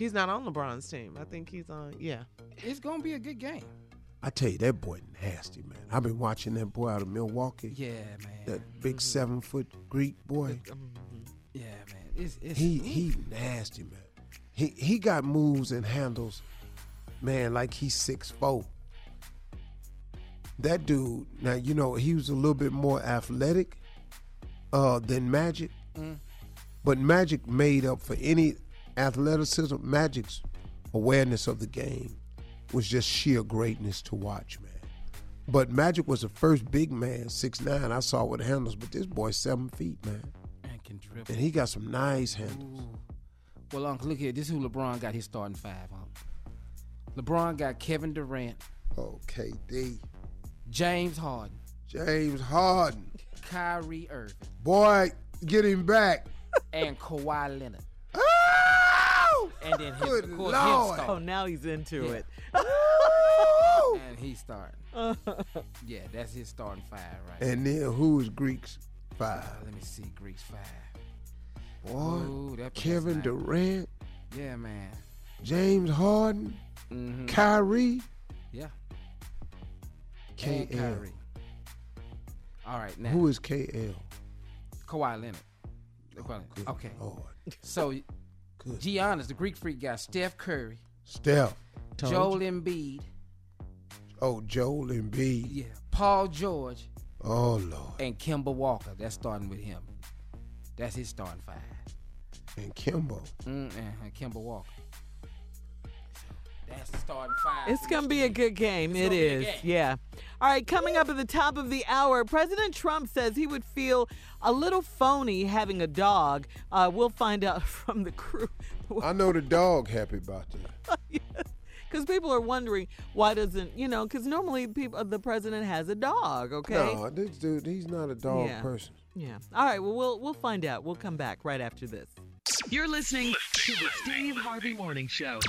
He's not on LeBron's team. I think he's on. Yeah. it's gonna be a good game. I tell you, that boy nasty man. I've been watching that boy out of Milwaukee. Yeah, man. That big seven foot Greek boy. Yeah, man. It's, it's He he nasty man. He he got moves and handles, man, like he's six four. That dude, now you know he was a little bit more athletic uh, than Magic, Mm. but Magic made up for any athleticism. Magic's awareness of the game was just sheer greatness to watch, man. But Magic was the first big man, six nine. I saw with handles, but this boy's seven feet, man, man can dribble. and he got some nice handles. Ooh. Well, Uncle, look here. This is who LeBron got his starting five on. LeBron got Kevin Durant, Oh, KD. James Harden, James Harden. Kyrie Irving, Boy, get him back. and Kawhi Leonard. Oh! And then his, Good of course, Lord. him Oh, now he's into Yeah. it. And he's starting. yeah, that's his starting five, right? And then who is Greek's Uh, five? let me see, Greeks five. Boy, Ooh, that- Kevin that's nice. Durant, Yeah, man. James Harden, Mm-hmm. Kyrie, Yeah. KL. And Kyrie. All right, now Who is KL? Kawhi Leonard. Kawhi- Good okay, Lord. so Good. Giannis, the Greek freak, got Steph Curry, Steph. Joel Embiid, Oh, Joel Embiid. yeah, Paul George, Oh, Lord. and Kemba Walker. That's starting with him. That's his starting five. And Kimbo. Mm, and Kemba Walker. That's the starting five. It's going to be a good game. It's It gonna be a game. Yeah. All right, coming up at the top of the hour, President Trump says he would feel a little phony having a dog. Uh, we'll find out from the crew. I know the dog happy about that. Because people are wondering why doesn't, you know, because normally people, the president has a dog, okay? No, this dude, he's not a dog Yeah. person. Yeah. All right, well, we'll we'll find out. We'll come back right after this. You're listening to the Steve Harvey Morning Show.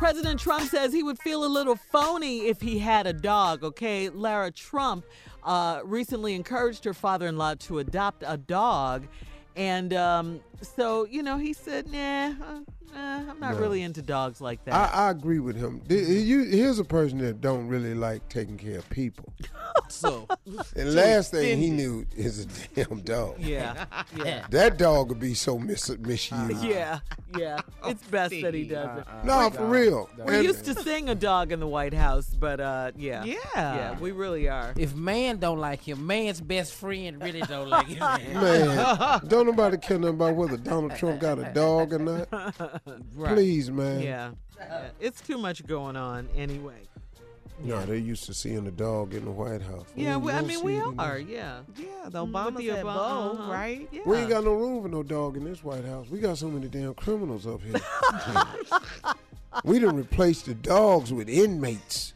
President Trump says he would feel a little phony if he had a dog, okay? Lara Trump uh, recently encouraged her father in law to adopt a dog. And um, so, you know, he said, nah, uh, I'm not No. really into dogs like that. I, I agree with him. Th- You, here's a person that don't really like taking care of people. So And last thing he knew is a damn dog. yeah, yeah. That dog would be so mis- misused. Yeah, yeah. It's best that he doesn't. No, for real. We're And- used to seeing a dog in the White House, but uh, yeah. Yeah. Yeah, we really are. If man don't like him, man's best friend really don't like him. Man, don't nobody care nothing about whether Donald Trump got a dog or not. Right. Please, man. Yeah. yeah. It's too much going on anyway. No, they're used to seeing a dog in the White House. Yeah, We we, I mean, see we in are, this- yeah. yeah, the Mm, Obamas the had Obama- Bo, uh-huh. right? Yeah. We ain't got no room for no dog in this White House. We got so many damn criminals up here. we done replaced the dogs with inmates.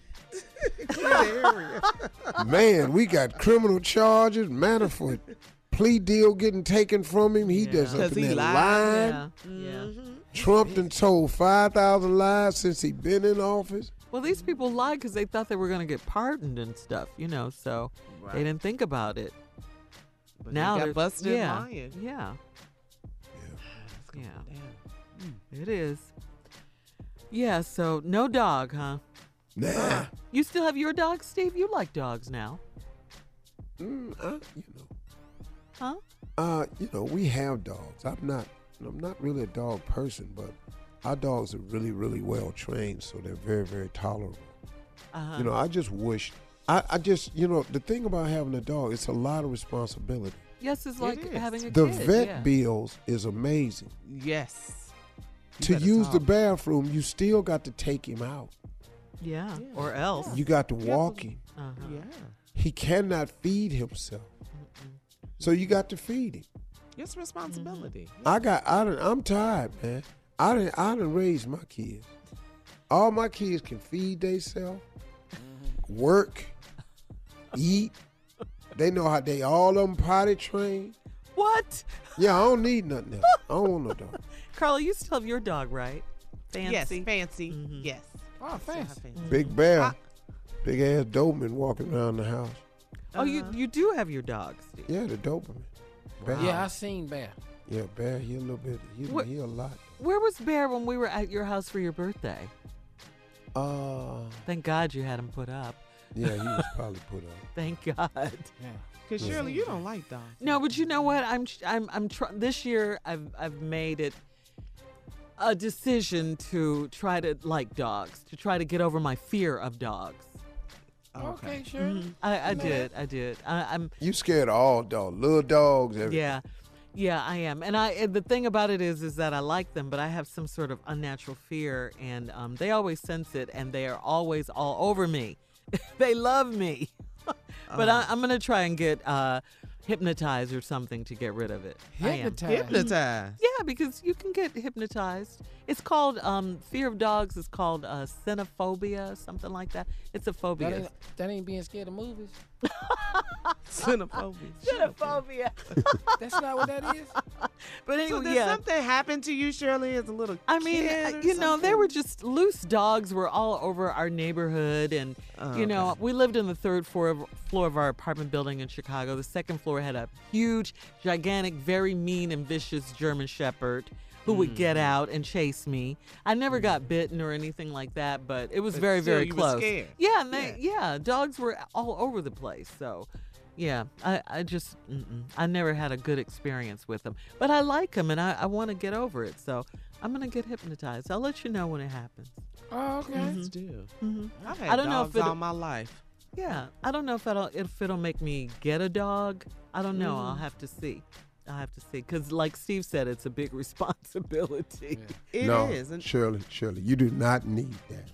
Man, we got criminal charges. Manafort plea deal getting taken from him. He does up in he that lied. line. Yeah. yeah. Trump done told 5,000 lies since he been in office. Well, these people lied because they thought they were going to get pardoned and stuff, you know, so they didn't think about it. But now they got busted yeah, lying. Yeah. Yeah. Yeah. It is. Yeah, so no dog, huh? Nah. You still have your dog, Steve? You like dogs now. Mm, uh, you know. Huh? Uh, you know, we have dogs. I'm not I'm not really a dog person, but our dogs are really, really well trained, so they're very, very tolerable. Uh-huh. You know, I just wish I, I just you know, the thing about having a dog, it's a lot of responsibility. Yes, it's like having a the kid. The vet yeah. bills is amazing. Yes. You to better use the bathroom, you still got to take him out. Yeah, or else. You got to walk him. Uh-huh. Yeah. He cannot feed himself. So you got to feed him. It's responsibility. Mm-hmm. I got I done, I'm tired, man. I didn't I done raised my kids. All my kids can feed themselves, work, eat. They know how they all of them potty trained. What? Yeah, I don't need nothing else. I don't want no dog. Carla, you still have your dog, right? Fancy. Yes, fancy. Mm-hmm. Yes. Oh, fancy. Big Bear, big ass Doberman walking around the house. Oh, you you do have your dogs. Yeah, the Doberman. Bear. Yeah, I seen Bear. Yeah, Bear, he a little bit, he, What- he a lot. Where was Bear when we were at your house for your birthday? Uh, Thank God you had him put up. yeah, he was probably put up. Thank God. Yeah. Because Shirley, you don't like dogs. No, but you know what? I'm I'm I'm tr- this year I've I've made it a decision to try to like dogs, to try to get over my fear of dogs. Okay, sure. Mhm. I, I did, I did. I, I'm You scared of all dogs, little dogs, everything. yeah, yeah, I am. And I and the thing about it is, is that I like them, but I have some sort of unnatural fear, and um, they always sense it, and they are always all over me. they love me, but I, I'm gonna try and get uh, hypnotized or something to get rid of it. I am. Hypnotized? Hypnotized. Yeah, because you can get hypnotized. It's called um, fear of dogs. It's called uh, xenophobia, something like that. It's a That phobia. ain't, that ain't being scared of movies. Xenophobia. Xenophobia. That's not what that is. But So anyway, did yeah. something happen to you, Shirley, as a little I mean, kid uh, or you know, they were just loose dogs were all over our neighborhood, and Oh, you know, okay. we lived in the third floor of, floor of our apartment building in Chicago. The second floor had a huge, gigantic, very mean and vicious German Shepherd who would Mm. get out and chase me. I never got bitten or anything like that, but it was But very, very close. Yeah, and they, yeah. dogs were all over the place. So. Yeah, I, I just. I never had a good experience with them. But I like them and I, I want to get over it. So I'm going to get hypnotized. I'll let you know when it happens. Oh, okay. Let's do. Mhm. I've had I don't know dogs if it'll- all my life. Yeah, I don't know if it'll, if it'll make me get a dog. I don't know. I'll Mm. have to see. I'll have to see. Because, like Steve said, it's a big responsibility. It no, is, and- Shirley, Shirley, you do not need that.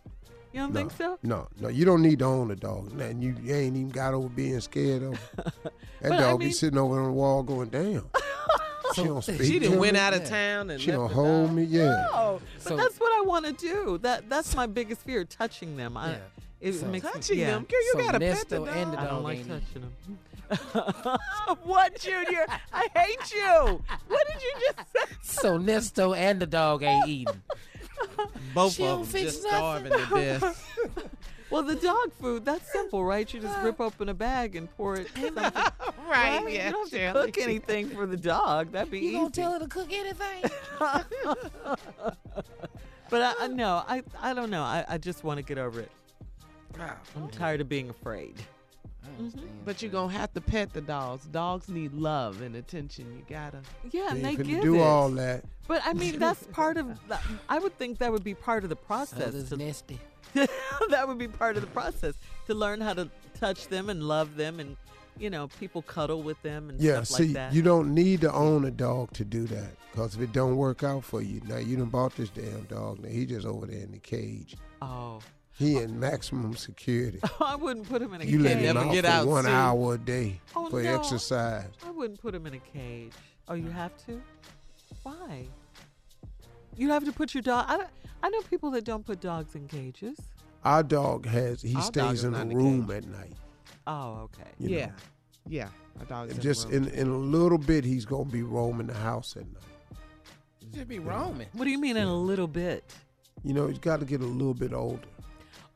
You don't no, think so? No, no, you don't need to own a dog. And you, you ain't even got over being scared of. That But I dog mean- be sitting over on the wall going, damn. she don't speak She to done went out of town and She don't hold dog. me, yeah. No, but So- that's what I want to do. That That's my biggest fear, touching them. I, Yeah. It So- makes Touching me, yeah. them? Girl, you So gotta pet the dog. and the I don't like touching them. what, Junior? I hate you. What did you just say? So Nesto and the dog ain't eating. Both She don't of them fix just starving to death. Well, the dog food, that's simple, right? You just rip open a bag and pour it. something- right, right? yeah. You don't have to cook anything for the dog. That'd be easy. You easy. gonna tell her to cook anything? But I, I no, I I don't know. I, I just want to get over it. Wow. I'm tired of being afraid. Mm-hmm. But you're going to have to pet the dogs. Dogs need love and attention. You got to. Yeah, and You they ain't finna give do it. all that. But I mean, that's part of. The, I would think that would be part of the process. Others to- nasty. that would be part of the process to learn how to touch them and love them, and you know, people cuddle with them and Yeah, stuff see, like that. you don't need to own a dog to do that. Because if it don't work out for you, now you done bought this damn dog. Now he just over there in the cage. oh, He in maximum security. I wouldn't put him in a You cage. let him Never out get for out one soon. hour a day Oh, for no. exercise. I wouldn't put him in a cage. Oh, you have to? Why? You have to put your dog. I, I know people that don't put dogs in cages. Our dog has he Our stays in a in a room at night. Oh, okay. you yeah. know. Yeah. A dog is And just in, in a little bit he's gonna be roaming the house at night. Should be roaming. What do you mean in a little bit? You know, he's got to get a little bit older.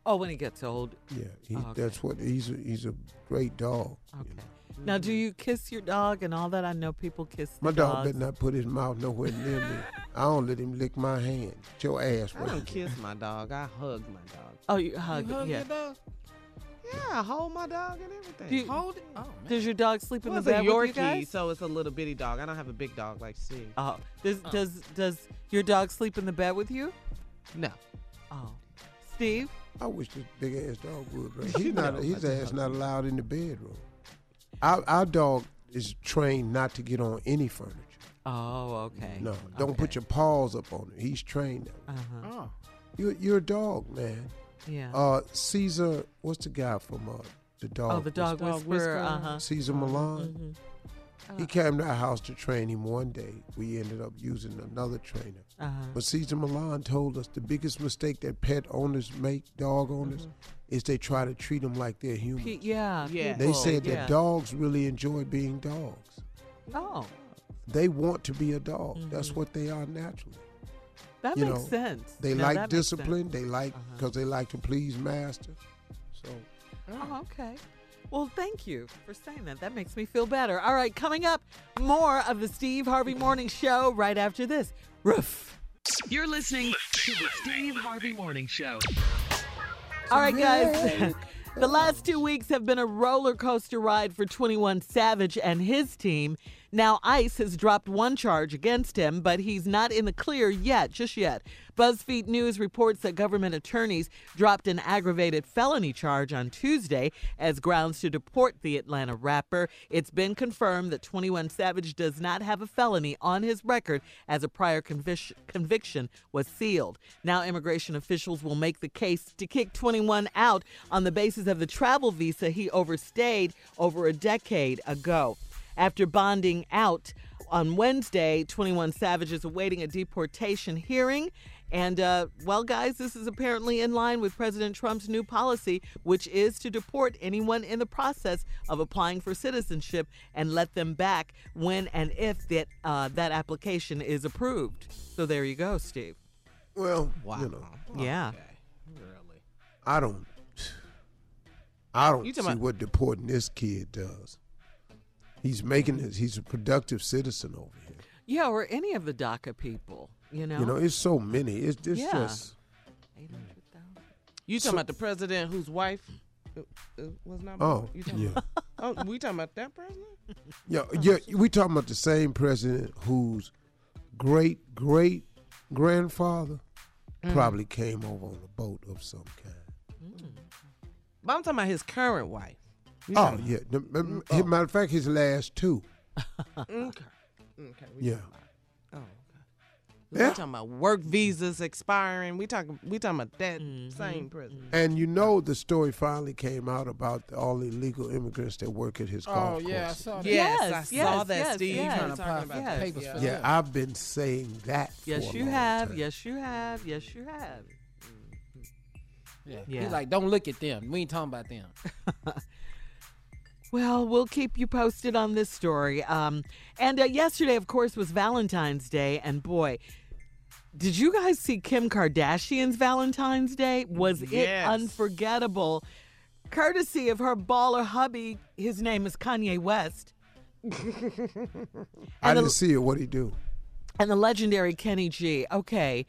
Oh, when he gets old. Yeah, he, Oh, okay. that's what he's a, he's a great dog. you Okay. know. Now, do you kiss your dog and all that? I know people kiss My dog dogs. better not put his mouth nowhere near me. I don't let him lick my hand. Get your ass I don't kiss my dog. I hug my dog. Oh, you hug, hug yeah. your dog? Yeah, I hold my dog and everything. Do you- Hold it. Oh, man. Does your dog sleep in the it's a bed with Yorkie, you guys? so it's a little bitty dog. I don't have a big dog like Steve. Oh, does oh. does does your dog sleep in the bed with you? No. Oh, Steve. I wish this big ass dog would. Right? He's not. I His ass hug not allowed in the bedroom. Our, our dog is trained not to get on any furniture. Oh, okay. No, don't put your paws up on it. He's trained. Uh-huh. Oh. You're, you're a dog, man. Yeah. Uh, Cesar, what's the guy from uh, the dog? oh, the dog Dog whisperer. whisperer. Uh-huh. Cesar Millan. Mhm. He came to our house to train him one day. We ended up using another trainer. Uh-huh. But Cesar Millan told us the biggest mistake that pet owners make, dog owners, is they try to treat them like they're human. Pe- yeah. Yeah. They said yeah. that dogs really enjoy being dogs. Oh, They want to be a dog. That's Mhm. what they are naturally. that You makes know, sense. They Now, like discipline. They like Uh-huh. because they like to please master. So Oh, okay. Well, thank you for saying that. That makes me feel better. All right, coming up, more of the Steve Harvey Morning Show right after this. Roof. You're listening to the Steve Harvey Morning Show. All right, guys. the last two weeks have been a roller coaster ride for 21 Savage and his team. Now, ICE has dropped one charge against him, but he's not in the clear yet, just yet. BuzzFeed News reports that government attorneys dropped an aggravated felony charge on Tuesday as grounds to deport the Atlanta rapper. It's been confirmed that 21 Savage does not have a felony on his record as a prior convic- conviction was sealed. Now, immigration officials will make the case to kick 21 out on the basis of the travel visa he overstayed over a decade ago. After bonding out on Wednesday, 21 Savage is awaiting a deportation hearing. And, uh, well, guys, this is apparently in line with President Trump's new policy, which is to deport anyone in the process of applying for citizenship and let them back when and if that, uh, that application is approved. So there you go, Steve. well, Wow. you know, Yeah. Really? I don't. I don't see about- what deporting this kid does. He's making it. He's a productive citizen over here. Yeah, or any of the DACA people, you know? You know, it's so many. It's, it's Yeah. just. 800,000. You talking So- about the president whose wife uh, uh, was not? Oh, you talking yeah. About, oh, we talking about that president? Yeah, yeah. We talking about the same president whose great great grandfather Mm. probably came over on a boat of some kind. But I'm talking about his current wife. You Oh talking yeah. The- uh, Matter of fact, his last two. Okay. Okay. We Yeah. Oh, okay. Yeah. We talking about work visas expiring. We talking. We talking about that Mm-hmm. same president. And you know the story finally came out about all the illegal immigrants that work at his Oh golf yeah, I course. saw that. Yes, I Yes, saw yes, that, yes, Steve. yes. Trying to talking apply about for papers Yeah. for Yeah, I've been saying that. Yes, for a you long have. time. Yes, you have. Yes, you have. Yeah. Yeah. He's like, don't look at them. We ain't talking about them. Well, we'll keep you posted on this story. Um, and uh, yesterday, of course, was Valentine's Day, and boy, did you guys see Kim Kardashian's Valentine's Day? Was it unforgettable? Courtesy of her baller hubby, his name is Kanye West. I didn't see it. What he do? and the legendary Kenny G. Okay,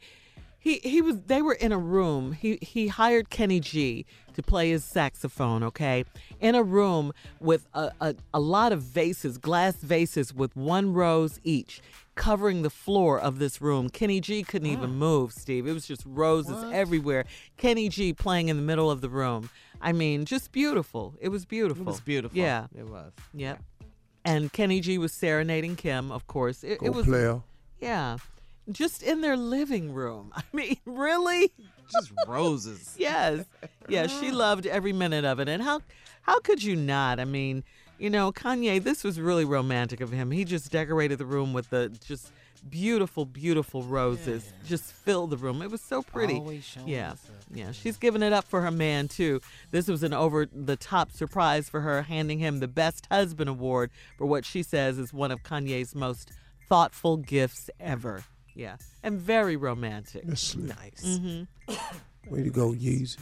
he he was. They were in a room. He he hired Kenny G to play his saxophone. Okay, in a room with a a, a lot of vases, glass vases with one rose each. Covering the floor of this room. Kenny G couldn't even ah. move, Steve. It was just roses everywhere. Kenny G playing in the middle of the room. I mean, just beautiful. It was beautiful. It was beautiful. Yeah. It was. Yep. And Kenny G was serenading Kim, of course. It, Go it was player. yeah. Just in their living room. I mean, really? Just roses. Yes. Yeah, she loved every minute of it. And how how could you not? I mean, you know, Kanye, this was really romantic of him. He just decorated the room with the just beautiful, beautiful roses. Just filled the room. It was so pretty. Yeah. Yeah, she's giving it up for her man too. This was an over the top surprise for her, handing him the Best Husband award for what she says is one of Kanye's most thoughtful gifts ever. Yeah, and very romantic. That's slick. Nice. hmm Way to go, Yeezy.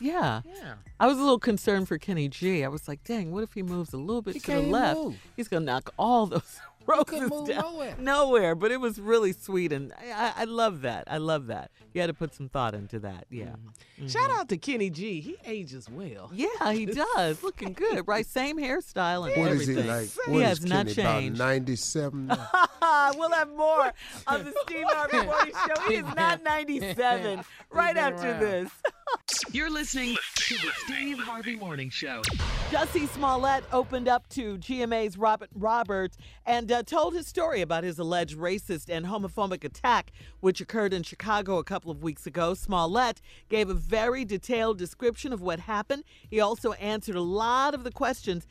Yeah. Yeah. I was a little concerned for Kenny G. I was like, dang, what if he moves a little bit He to the can't left? move. He's going to knock all those roses move down. nowhere. Nowhere. But it was really sweet. And I, I, I love that. I love that. You had to put some thought into that. Yeah. Mm-hmm. Shout out to Kenny G. He ages well. Yeah, he does. Looking good, right? Same hairstyle and What is everything. he like? He has is not Kenny, about changed. 97 we'll have more on the Steve Harvey Morning Show. He is not 97. Right after around. this. You're listening to the Steve Harvey Morning Show. Jussie Smollett opened up to GMA's Robin Roberts and uh, told his story about his alleged racist and homophobic attack, which occurred in Chicago a couple of weeks ago. Smollett gave a very detailed description of what happened. He also answered a lot of the questions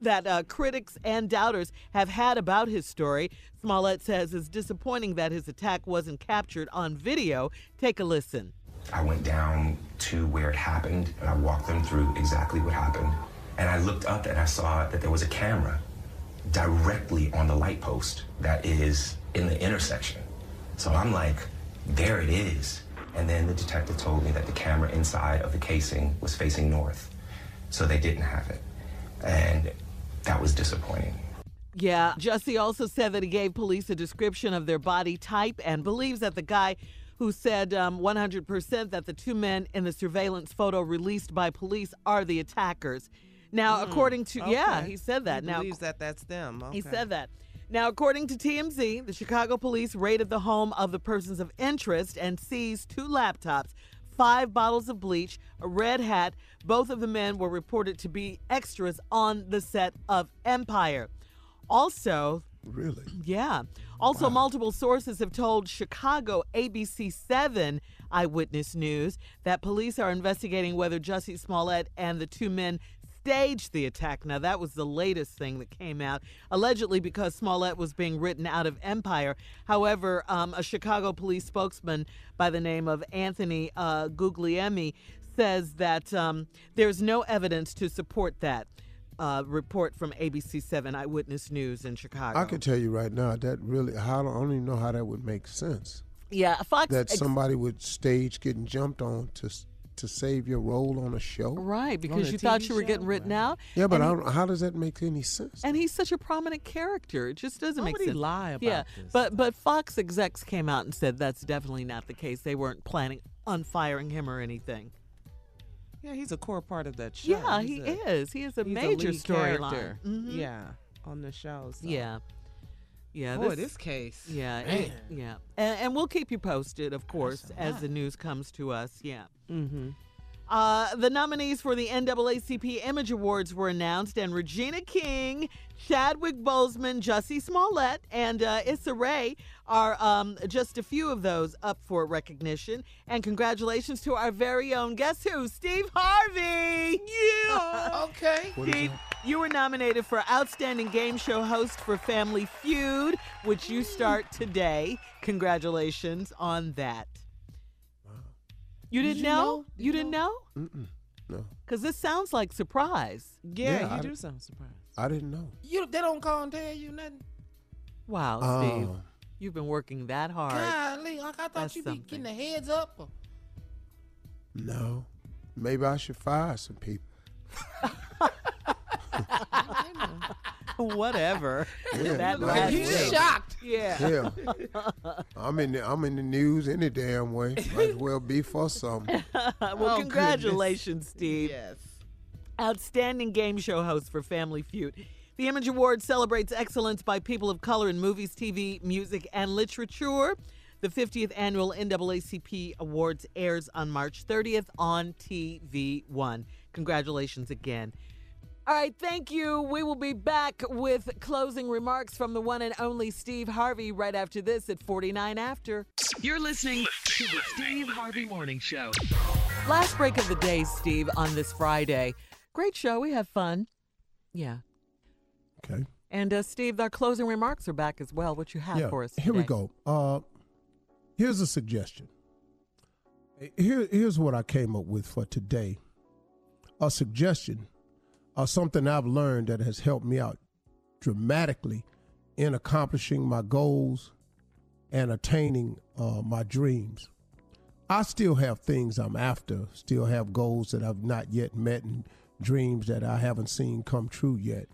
that uh, critics and doubters have had about his story. Smollett says it's disappointing that his attack wasn't captured on video. Take a listen. I went down to where it happened and I walked them through exactly what happened. And I looked up and I saw that there was a camera directly on the light post that is in the intersection. So I'm like, there it is. And then the detective told me that the camera inside of the casing was facing north. So they didn't have it. And that was disappointing. Yeah, Jussie also said that he gave police a description of their body type and believes that the guy who said um, 100% that the two men in the surveillance photo released by police are the attackers. Now, Mm, according to, yeah, he said that. He now, believes that that's them. he said that. Now, according to TMZ, the Chicago police raided the home of the persons of interest and seized two laptops, five bottles of bleach, a red hat. Both of the men were reported to be extras on the set of Empire. Also, Really? yeah. Also, multiple sources have told Chicago ABC 7 Eyewitness News that police are investigating whether Jussie Smollett and the two men staged the attack. Now, that was the latest thing that came out, allegedly because Smollett was being written out of Empire. However, um, a Chicago police spokesman by the name of Anthony uh, Guglielmi says that um, there's no evidence to support that. Uh, report from ABC 7 Eyewitness News in Chicago. I can tell you right now that really, how, I don't even know how that would make sense. Yeah, Fox. That ex- somebody would stage getting jumped on to to save your role on a show. Right, because you thought you were getting written out. Yeah, but I don't, how does that make any sense? And he's such a prominent character. It just doesn't Why make would he sense. lie about yeah, this but but Fox execs came out and said that's definitely not the case. They weren't planning on firing him or anything. Yeah, he's a core part of that show. Yeah, He's he a- is. He is a major storyline. Mhm. Yeah, on the show. so. Yeah. Yeah, Boy, this case. Yeah, it- yeah, and, and we'll keep you posted, of course, as the news comes to us. Yeah. Mm-hmm. Uh, the nominees for the NAACP Image Awards were announced, and Regina King, Chadwick Boseman, Jussie Smollett, and uh, Issa Rae are um, just a few of those up for recognition. And congratulations to our very own guess who, Steve Harvey. Yeah. okay. Steve, you were nominated for Outstanding Game Show Host for Family Feud, which you start today. Congratulations on that. Wow. You Did didn't you know? know? You didn't know? Mm-mm, no, Because this sounds like surprise. Yeah, Yeah, you I- do sound surprised. I didn't know. You they don't call and tell you nothing. Wow, Oh. Steve. You've been working that hard. Golly, like I thought That's you'd be getting the heads up. Or, No, maybe I should fire some people. Whatever. Yeah, that like, last he's bit. shocked. Yeah. Yeah, I'm in the I'm in the news any damn way. Might as well be for something. well, Oh, congratulations, Steve. Yes. Outstanding game show host for Family Feud. The Image Award celebrates excellence by people of color in movies, TV, music, and literature. The 50th annual NAACP Awards airs on March 30th on TV1. Congratulations again. All right, thank you. We will be back with closing remarks from the one and only Steve Harvey right after this at 49 After. You're listening to the Steve Harvey Morning Show. Last break of the day, Steve, on this Friday. Great show. We have fun. Yeah. Okay. And uh, Steve, our closing remarks are back as well. What you have yeah. for us? Here we go. Uh, here's a suggestion. Here, here's what I came up with for today. A suggestion, or something I've learned that has helped me out dramatically in accomplishing my goals and attaining uh, my dreams. I still have things I'm after, still have goals that I've not yet met and dreams that I haven't seen come true yet.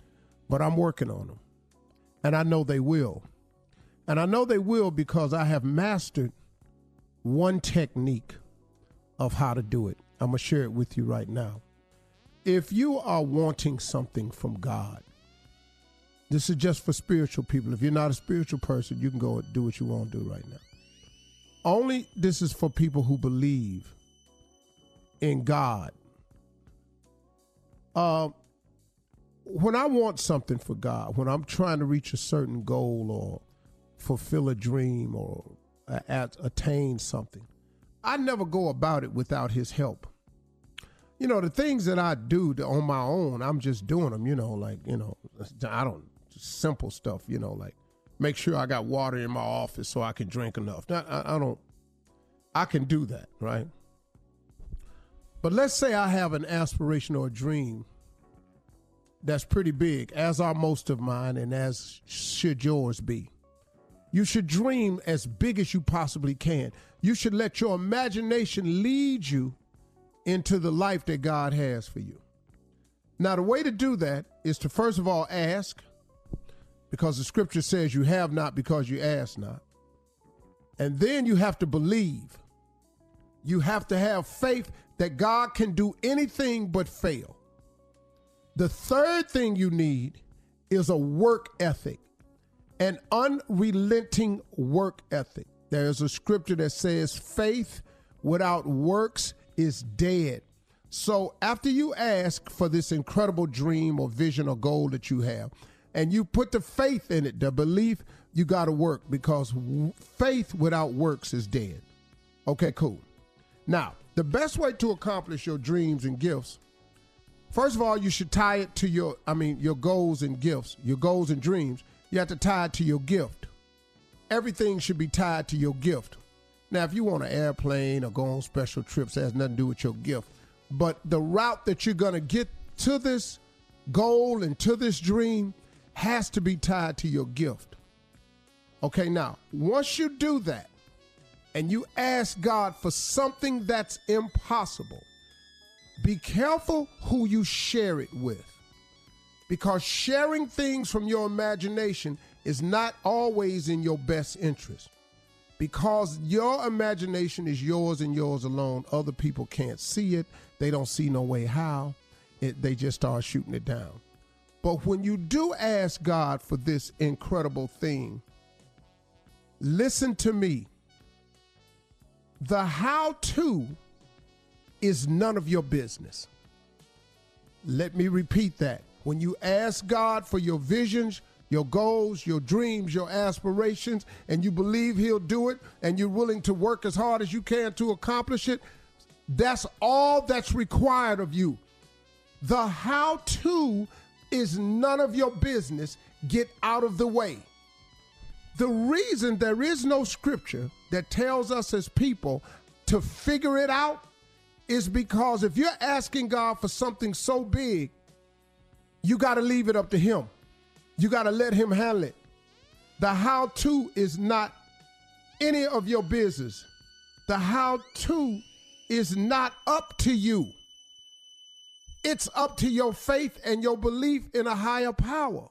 But I'm working on them. And I know they will. And I know they will because I have mastered one technique of how to do it. I'm going to share it with you right now. If you are wanting something from God, this is just for spiritual people. If you're not a spiritual person, you can go do what you want to do right now. Only this is for people who believe in God. Uh, when I want something for God, when I'm trying to reach a certain goal or fulfill a dream or attain something, I never go about it without His help. You know, the things that I do on my own, I'm just doing them, you know, like, you know, I don't, simple stuff, you know, like make sure I got water in my office so I can drink enough. I, I don't, I can do that, right? But let's say I have an aspiration or a dream that's pretty big, as are most of mine, and as should yours be. You should dream as big as you possibly can. You should let your imagination lead you into the life that God has for you. Now, the way to do that is to first of all ask, because the scripture says you have not because you ask not. And then you have to believe. You have to have faith that God can do anything but fail. The third thing you need is a work ethic, an unrelenting work ethic. There's a scripture that says faith without works is dead. So after you ask for this incredible dream or vision or goal that you have, and you put the faith in it, the belief, you got to work because faith without works is dead. Okay, cool. Now, the best way to accomplish your dreams and gifts, first of all, you should tie it to your, I mean, your goals and gifts, your goals and dreams. You have to tie it to your gift. Everything should be tied to your gift. Now, if you want an airplane or go on special trips, that has nothing to do with your gift. But the route that you're going to get to this goal and to this dream has to be tied to your gift. Okay, now, once you do that and you ask God for something that's impossible, be careful who you share it with. Because sharing things from your imagination is not always in your best interest. Because your imagination is yours and yours alone, other people can't see it. They don't see no way how. It, they just start shooting it down. But when you do ask God for this incredible thing, listen to me. The how to is none of your business. Let me repeat that. When you ask God for your visions, your goals, your dreams, your aspirations, and you believe He'll do it, and you're willing to work as hard as you can to accomplish it, that's all that's required of you. The how to is none of your business. Get out of the way. The reason there is no scripture that tells us as people to figure it out is because if you're asking God for something so big, you got to leave it up to Him. You got to let Him handle it. The how to is not any of your business. The how to is not up to you. It's up to your faith and your belief in a higher power.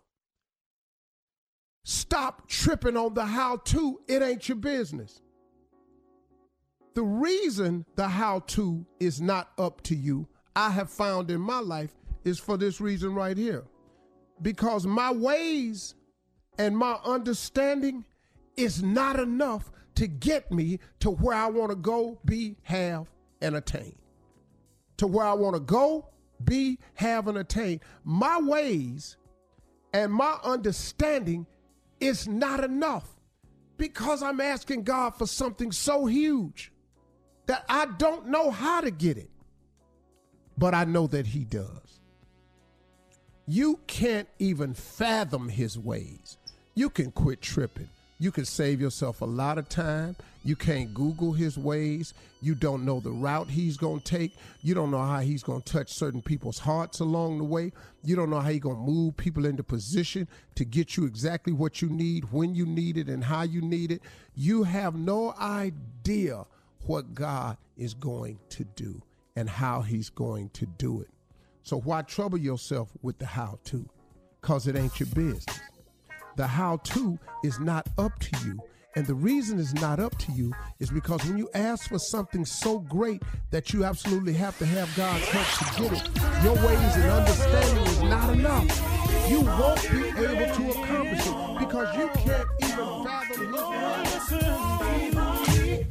Stop tripping on the how to. It ain't your business. The reason the how to is not up to you, I have found in my life, is for this reason right here. Because my ways and my understanding is not enough to get me to where I want to go, be, have, and attain. To where I want to go, be, have, and attain. My ways and my understanding is not enough because I'm asking God for something so huge that I don't know how to get it, but I know that He does. You can't even fathom His ways. You can quit tripping. You can save yourself a lot of time. You can't Google his ways. You don't know the route he's going to take. You don't know how he's going to touch certain people's hearts along the way. You don't know how he's going to move people into position to get you exactly what you need, when you need it, and how you need it. You have no idea what God is going to do and how he's going to do it. So why trouble yourself with the how to? Because it ain't your business. The how to is not up to you. And the reason it's not up to you is because when you ask for something so great that you absolutely have to have God's help to get it, your ways and understanding is not enough. You won't be able to accomplish